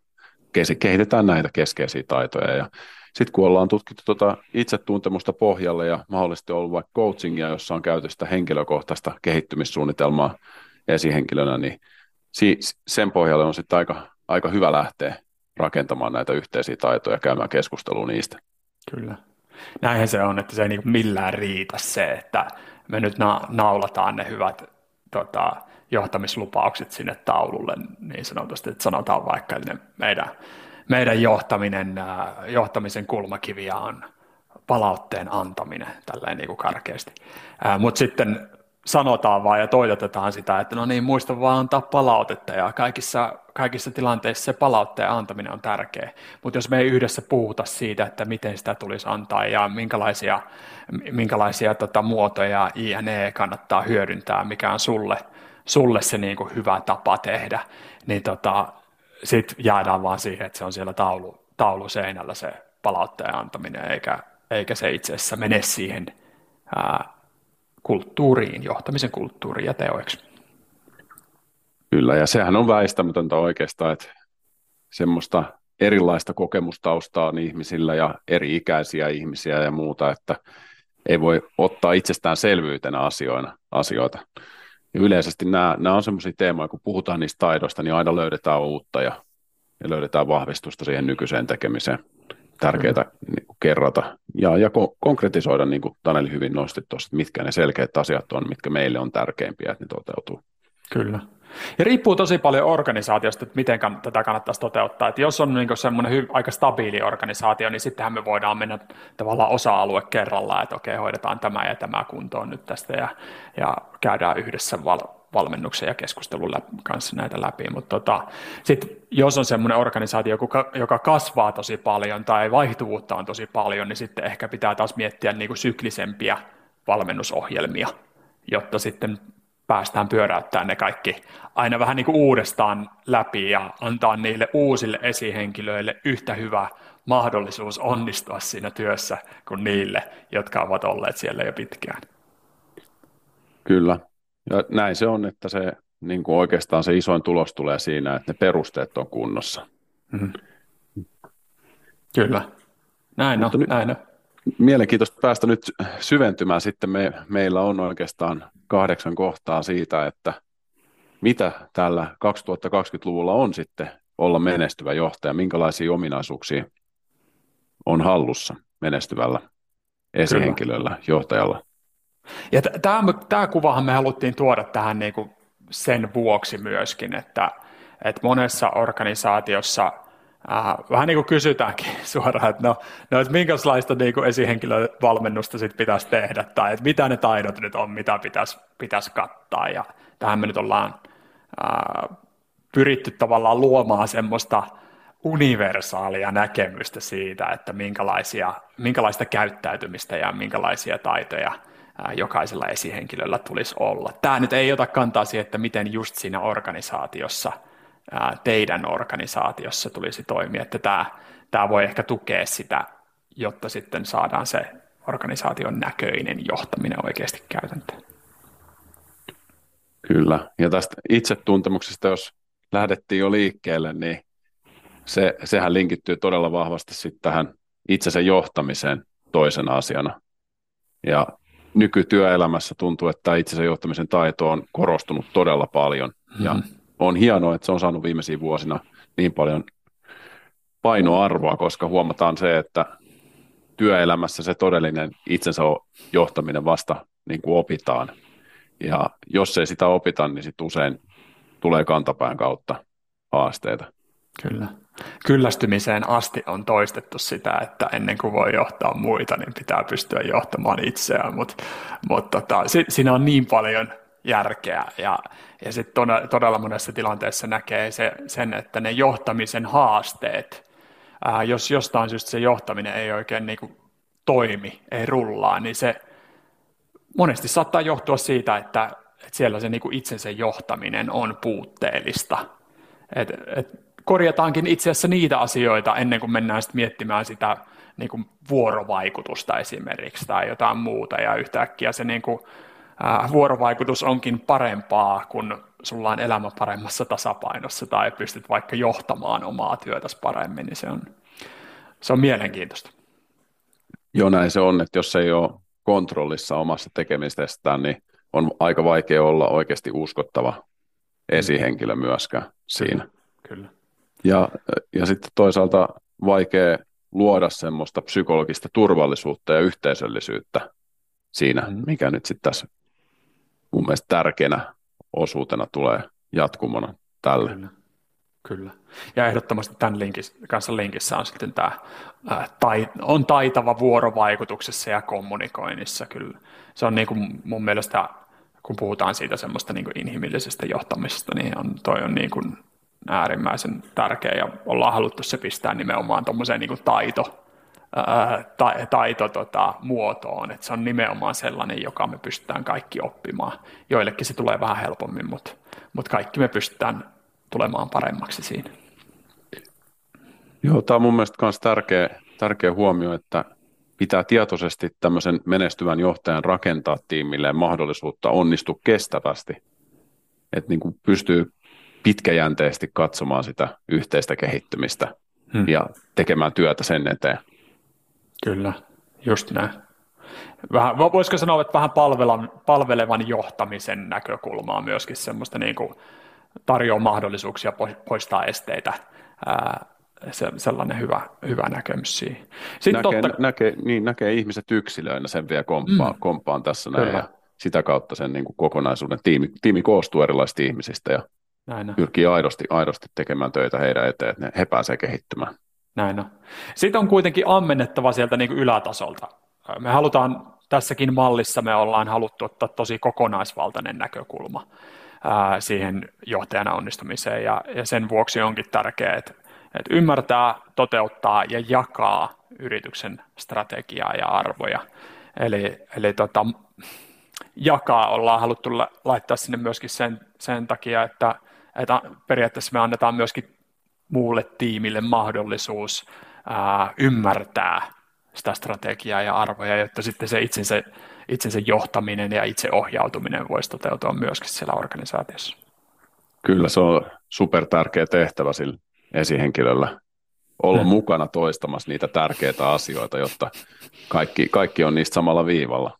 S2: kehitetään näitä keskeisiä taitoja ja sitten kun ollaan tutkittu tuota itsetuntemusta pohjalle ja mahdollisesti ollut vaikka coachingia, jossa on käyty sitä henkilökohtaista kehittymissuunnitelmaa esihenkilönä, niin sen pohjalle on sitten aika, aika hyvä lähteä rakentamaan näitä yhteisiä taitoja ja käymään keskustelua niistä.
S1: Kyllä. Näinhän se on, että se ei niin millään riitä se, että me nyt na- naulataan ne hyvät tota, johtamislupaukset sinne taululle niin sanotusti, että sanotaan vaikka, että meidän meidän johtaminen, äh, johtamisen kulmakiviä on palautteen antaminen, tälleen niin karkeasti. Äh, Mutta sitten sanotaan vaan ja toitotetaan sitä, että no niin, muista vaan antaa palautetta ja kaikissa, kaikissa tilanteissa se palautteen antaminen on tärkeä. Mutta jos me ei yhdessä puhuta siitä, että miten sitä tulisi antaa ja minkälaisia, minkälaisia tota, muotoja INE kannattaa hyödyntää, mikä on sulle, sulle se niin kuin hyvä tapa tehdä, niin tota, sitten jäädään vaan siihen, että se on siellä taulu, taulu seinällä se palautteen antaminen, eikä, eikä se itse asiassa mene siihen ää, kulttuuriin, johtamisen kulttuuriin ja teoiksi.
S2: Kyllä, ja sehän on väistämätöntä oikeastaan, että semmoista erilaista kokemustaustaa on ihmisillä ja eri ikäisiä ihmisiä ja muuta, että ei voi ottaa itsestäänselvyytenä asioina, asioita. Ja yleisesti nämä, nämä on sellaisia teemoja, kun puhutaan niistä taidoista, niin aina löydetään uutta ja, ja löydetään vahvistusta siihen nykyiseen tekemiseen. Tärkeää niin kuin kerrata ja, ja ko- konkretisoida, niin kuin Taneli hyvin nosti tuossa, mitkä ne selkeät asiat on, mitkä meille on tärkeimpiä, että ne toteutuu.
S1: Kyllä. Ja riippuu tosi paljon organisaatiosta, että miten tätä kannattaisi toteuttaa. Että jos on niin semmoinen hy- aika stabiili organisaatio, niin sittenhän me voidaan mennä tavallaan osa-alue kerrallaan, että okei, hoidetaan tämä ja tämä kuntoon nyt tästä ja, ja käydään yhdessä val- valmennuksen ja keskustelun lä- kanssa näitä läpi. Mutta tota, sitten jos on semmoinen organisaatio, joka, joka kasvaa tosi paljon tai vaihtuvuutta on tosi paljon, niin sitten ehkä pitää taas miettiä niin kuin syklisempiä valmennusohjelmia, jotta sitten päästään pyöräyttämään ne kaikki aina vähän niin kuin uudestaan läpi ja antaa niille uusille esihenkilöille yhtä hyvä mahdollisuus onnistua siinä työssä kuin niille, jotka ovat olleet siellä jo pitkään.
S2: Kyllä. Ja näin se on, että se niin kuin oikeastaan se isoin tulos tulee siinä, että ne perusteet on kunnossa. Mm-hmm.
S1: Kyllä. Näin on, Mutta näin on.
S2: Mielenkiintoista päästä nyt syventymään sitten. Me, meillä on oikeastaan kahdeksan kohtaa siitä, että mitä tällä 2020-luvulla on sitten olla menestyvä johtaja, minkälaisia ominaisuuksia on hallussa menestyvällä esihenkilöllä, Kyllä. johtajalla.
S1: Ja tämä, tämä kuvahan me haluttiin tuoda tähän niin kuin sen vuoksi myöskin, että, että monessa organisaatiossa äh, vähän niin kuin kysytäänkin suoraan, että no, no että minkälaista niin kuin esihenkilövalmennusta sit pitäisi tehdä, tai että mitä ne taidot nyt on, mitä pitäisi, pitäisi kattaa, ja tähän me nyt ollaan äh, pyritty tavallaan luomaan semmoista universaalia näkemystä siitä, että minkälaisia, minkälaista käyttäytymistä ja minkälaisia taitoja jokaisella esihenkilöllä tulisi olla. Tämä nyt ei ota kantaa siihen, että miten just siinä organisaatiossa, teidän organisaatiossa tulisi toimia, että tämä, tämä voi ehkä tukea sitä, jotta sitten saadaan se organisaation näköinen johtaminen oikeasti käytäntöön.
S2: Kyllä, ja tästä itsetuntemuksesta, jos lähdettiin jo liikkeelle, niin se, sehän linkittyy todella vahvasti sitten tähän itsensä johtamiseen toisena asiana. Ja nykytyöelämässä tuntuu, että itsensä johtamisen taito on korostunut todella paljon. Mm-hmm. Ja on hienoa, että se on saanut viimeisiin vuosina niin paljon painoarvoa, koska huomataan se, että työelämässä se todellinen itsensä johtaminen vasta niin kuin opitaan. Ja jos ei sitä opita, niin sitten usein tulee kantapään kautta haasteita.
S1: Kyllä. Kyllästymiseen asti on toistettu sitä, että ennen kuin voi johtaa muita, niin pitää pystyä johtamaan itseään, mutta mut tota, si, siinä on niin paljon järkeä ja, ja sitten todella, todella monessa tilanteessa näkee se, sen, että ne johtamisen haasteet, ää, jos jostain syystä se johtaminen ei oikein niin kuin toimi, ei rullaa, niin se monesti saattaa johtua siitä, että, että siellä se niin kuin itsensä johtaminen on puutteellista. Et, et korjataankin itse asiassa niitä asioita ennen kuin mennään sitten miettimään sitä niin kuin vuorovaikutusta esimerkiksi tai jotain muuta ja yhtäkkiä se niin kuin, vuorovaikutus onkin parempaa, kun sulla on elämä paremmassa tasapainossa tai pystyt vaikka johtamaan omaa työtäsi paremmin, niin se on, se on mielenkiintoista.
S2: Joo, näin se on, että jos ei ole kontrollissa omassa tekemisestään, niin on aika vaikea olla oikeasti uskottava esihenkilö myöskään siinä.
S1: Kyllä.
S2: Ja, ja sitten toisaalta vaikea luoda semmoista psykologista turvallisuutta ja yhteisöllisyyttä siinä, mm. mikä nyt sitten tässä mun mielestä tärkeänä osuutena tulee jatkumona tälle.
S1: Kyllä. Kyllä. Ja ehdottomasti tämän linkis, kanssa linkissä on sitten tämä, ää, tai, on taitava vuorovaikutuksessa ja kommunikoinnissa kyllä. Se on niin kuin mun mielestä, kun puhutaan siitä semmoista niin kuin inhimillisestä johtamisesta, niin on, toi on niin kuin äärimmäisen tärkeä ja ollaan haluttu se pistää nimenomaan tuommoiseen niin taito, ää, ta, taito tota, muotoon, että se on nimenomaan sellainen, joka me pystytään kaikki oppimaan. Joillekin se tulee vähän helpommin, mutta, mutta kaikki me pystytään tulemaan paremmaksi siinä.
S2: Joo, tämä on mun mielestä myös tärkeä, tärkeä huomio, että pitää tietoisesti tämmöisen menestyvän johtajan rakentaa tiimilleen mahdollisuutta onnistua kestävästi. Että niin kuin pystyy pitkäjänteisesti katsomaan sitä yhteistä kehittymistä hmm. ja tekemään työtä sen eteen.
S1: Kyllä, just näin. Vähän, voisiko sanoa, että vähän palvelevan, palvelevan johtamisen näkökulmaa myöskin semmoista niin kuin tarjoaa mahdollisuuksia poistaa esteitä. Ää, se, sellainen hyvä, hyvä näkemys siihen.
S2: Sitten näkee, totta... näkee, niin, näkee ihmiset yksilöinä, sen vielä komppaan, mm. komppaan tässä näin, ja sitä kautta sen niin kuin kokonaisuuden tiimi, tiimi koostuu erilaisista ihmisistä ja näin pyrkii aidosti, aidosti tekemään töitä heidän eteen, että he pääsevät kehittymään.
S1: Näin on. Sitten on kuitenkin ammennettava sieltä niin kuin ylätasolta. Me halutaan tässäkin mallissa, me ollaan haluttu ottaa tosi kokonaisvaltainen näkökulma ää, siihen johtajana onnistumiseen ja, ja sen vuoksi onkin tärkeää, että, että ymmärtää, toteuttaa ja jakaa yrityksen strategiaa ja arvoja. Eli, eli tota, jakaa ollaan haluttu laittaa sinne myöskin sen, sen takia, että, että periaatteessa me annetaan myöskin muulle tiimille mahdollisuus ää, ymmärtää sitä strategiaa ja arvoja, jotta sitten se itsensä, itsensä johtaminen ja itseohjautuminen voisi toteutua myöskin siellä organisaatiossa.
S2: Kyllä se on super tärkeä tehtävä sillä esihenkilöllä olla hmm. mukana toistamassa niitä tärkeitä asioita, jotta kaikki, kaikki on niistä samalla viivalla.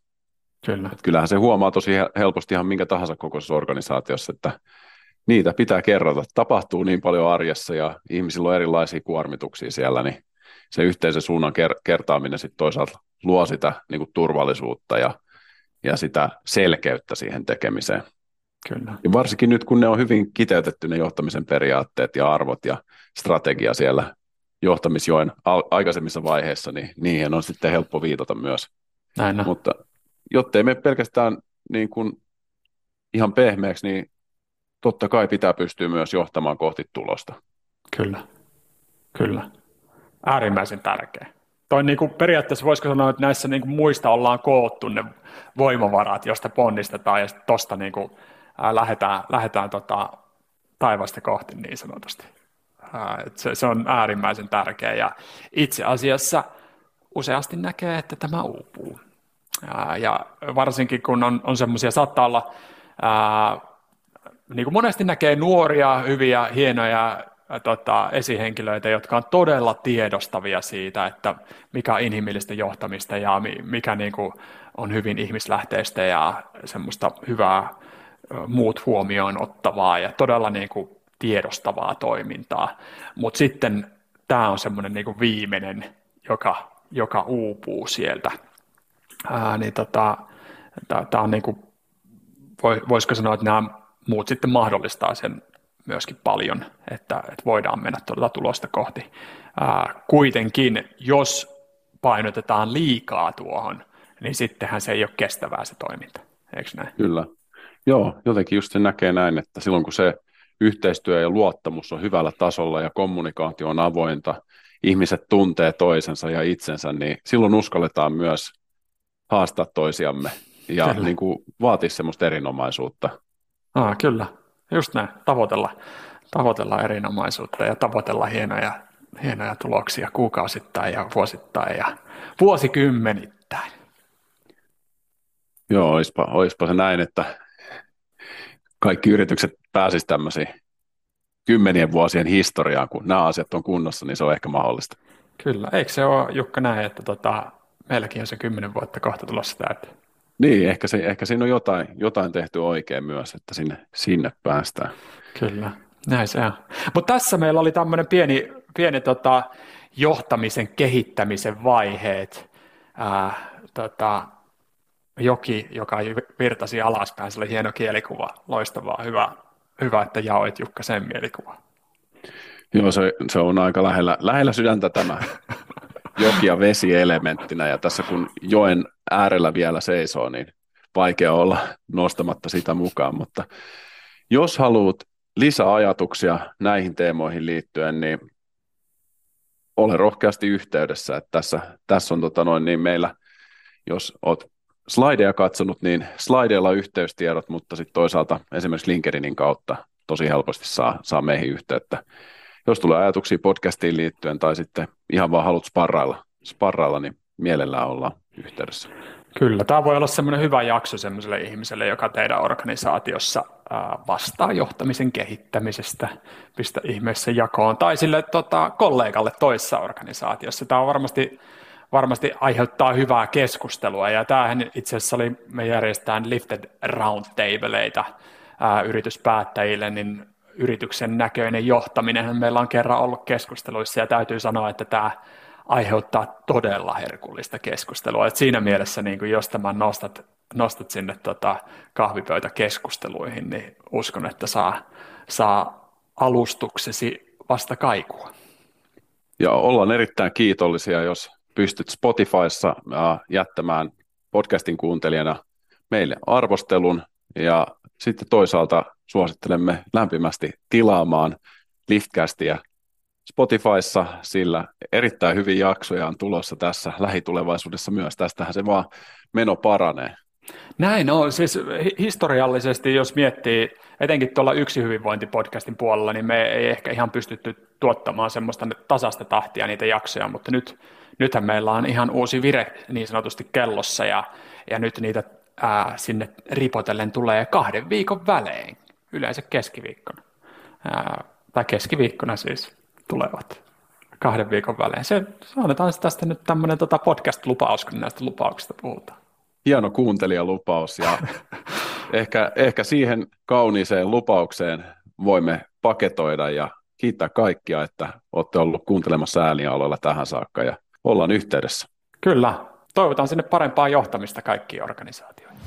S1: Kyllä. Et
S2: kyllähän se huomaa tosi helposti ihan minkä tahansa kokoisessa organisaatiossa, että niitä pitää kerrota. Tapahtuu niin paljon arjessa ja ihmisillä on erilaisia kuormituksia siellä, niin se yhteisen suunnan ker- kertaaminen sitten toisaalta luo sitä niin kuin turvallisuutta ja, ja sitä selkeyttä siihen tekemiseen.
S1: Kyllä.
S2: Ja varsinkin nyt, kun ne on hyvin kiteytetty ne johtamisen periaatteet ja arvot ja strategia siellä johtamisjoen al- aikaisemmissa vaiheissa, niin niihin on sitten helppo viitata myös.
S1: Näin on.
S2: Mutta jottei me pelkästään niin kuin ihan pehmeäksi, niin totta kai pitää pystyä myös johtamaan kohti tulosta.
S1: Kyllä, kyllä. Äärimmäisen tärkeä. Toi niin kuin periaatteessa voisiko sanoa, että näissä niin kuin muista ollaan koottu ne voimavarat, joista ponnistetaan ja tuosta niin kuin, ää, lähdetään, lähdetään tota, taivasta kohti niin sanotusti. Se, se on äärimmäisen tärkeä ja itse asiassa useasti näkee, että tämä uupuu. Ja varsinkin kun on, on semmoisia, saattaa olla ää, niin kuin monesti näkee nuoria, hyviä, hienoja tota, esihenkilöitä, jotka on todella tiedostavia siitä, että mikä on inhimillistä johtamista ja mikä niin kuin on hyvin ihmislähteistä ja semmoista hyvää muut huomioon ottavaa ja todella niin kuin tiedostavaa toimintaa. Mutta sitten tämä on semmoinen niin viimeinen, joka, joka uupuu sieltä. Ää, niin tota, tämä on niin kuin, voisiko sanoa, että nämä muut sitten mahdollistaa sen myöskin paljon, että, että voidaan mennä tuota tulosta kohti. Ää, kuitenkin, jos painotetaan liikaa tuohon, niin sittenhän se ei ole kestävää se toiminta, eikö näin?
S2: Kyllä. Joo, jotenkin just se näkee näin, että silloin kun se yhteistyö ja luottamus on hyvällä tasolla ja kommunikaatio on avointa, ihmiset tuntee toisensa ja itsensä, niin silloin uskalletaan myös haastaa toisiamme ja niin kuin vaatii semmoista erinomaisuutta.
S1: Ah, kyllä, just näin, tavoitella, tavoitella erinomaisuutta ja tavoitella hienoja, hienoja tuloksia kuukausittain ja vuosittain ja vuosikymmenittäin.
S2: Joo, oispa, oispa se näin, että kaikki yritykset pääsisivät tämmöisiin kymmenien vuosien historiaan, kun nämä asiat on kunnossa, niin se on ehkä mahdollista.
S1: Kyllä, eikö se ole Jukka näin, että tota, meilläkin on se kymmenen vuotta kohta tulossa täyteen?
S2: Niin, ehkä, se, ehkä siinä on jotain, jotain tehty oikein myös, että sinne, sinne päästään.
S1: Kyllä, näin se on. Mutta tässä meillä oli tämmöinen pieni, pieni tota, johtamisen kehittämisen vaiheet. Ää, tota, joki, joka virtasi alaspäin, se oli hieno kielikuva, loistavaa, hyvä, hyvä että jaoit Jukka sen mielikuva.
S2: Joo, se, se on aika lähellä, lähellä sydäntä tämä joki- ja vesielementtinä, ja tässä kun joen äärellä vielä seisoo, niin vaikea olla nostamatta sitä mukaan, mutta jos haluat lisäajatuksia näihin teemoihin liittyen, niin ole rohkeasti yhteydessä, että tässä, tässä on tota noin, niin meillä, jos olet slideja katsonut, niin slideilla yhteystiedot, mutta sitten toisaalta esimerkiksi LinkedInin kautta tosi helposti saa, saa meihin yhteyttä. Jos tulee ajatuksia podcastiin liittyen tai sitten ihan vaan haluat sparrailla, sparrailla niin mielellään ollaan yhteydessä.
S1: Kyllä, tämä voi olla semmoinen hyvä jakso semmoiselle ihmiselle, joka teidän organisaatiossa vastaa johtamisen kehittämisestä, pistä ihmeessä jakoon, tai sille tota, kollegalle toisessa organisaatiossa. Tämä on varmasti varmasti aiheuttaa hyvää keskustelua. Ja tämähän itse asiassa oli, me järjestetään Lifted Roundtableita ää, yrityspäättäjille, niin yrityksen näköinen johtaminen meillä on kerran ollut keskusteluissa ja täytyy sanoa, että tämä aiheuttaa todella herkullista keskustelua. Et siinä mielessä, niin jos tämän nostat, nostat sinne tota kahvipöytäkeskusteluihin, niin uskon, että saa, saa alustuksesi vasta kaikua.
S2: Ja ollaan erittäin kiitollisia, jos pystyt Spotifyssa jättämään podcastin kuuntelijana meille arvostelun ja sitten toisaalta suosittelemme lämpimästi tilaamaan Liftcastia Spotifyssa, sillä erittäin hyvin jaksoja on tulossa tässä lähitulevaisuudessa myös. Tästähän se vaan meno paranee.
S1: Näin on. Siis historiallisesti, jos miettii, etenkin tuolla yksi hyvinvointipodcastin puolella, niin me ei ehkä ihan pystytty tuottamaan semmoista tasasta tahtia niitä jaksoja, mutta nyt nythän meillä on ihan uusi vire niin sanotusti kellossa ja, ja nyt niitä ää, sinne ripotellen tulee kahden viikon välein, yleensä keskiviikkona. Ää, tai keskiviikkona siis tulevat kahden viikon välein. Se, annetaan tästä nyt tämmöinen tota podcast-lupaus, kun näistä lupauksista puhutaan.
S2: Hieno kuuntelijalupaus ja ehkä, ehkä siihen kauniiseen lupaukseen voimme paketoida ja kiittää kaikkia, että olette ollut kuuntelemassa äänialoilla tähän saakka ja ollaan yhteydessä.
S1: Kyllä. Toivotan sinne parempaa johtamista kaikkiin organisaatioihin.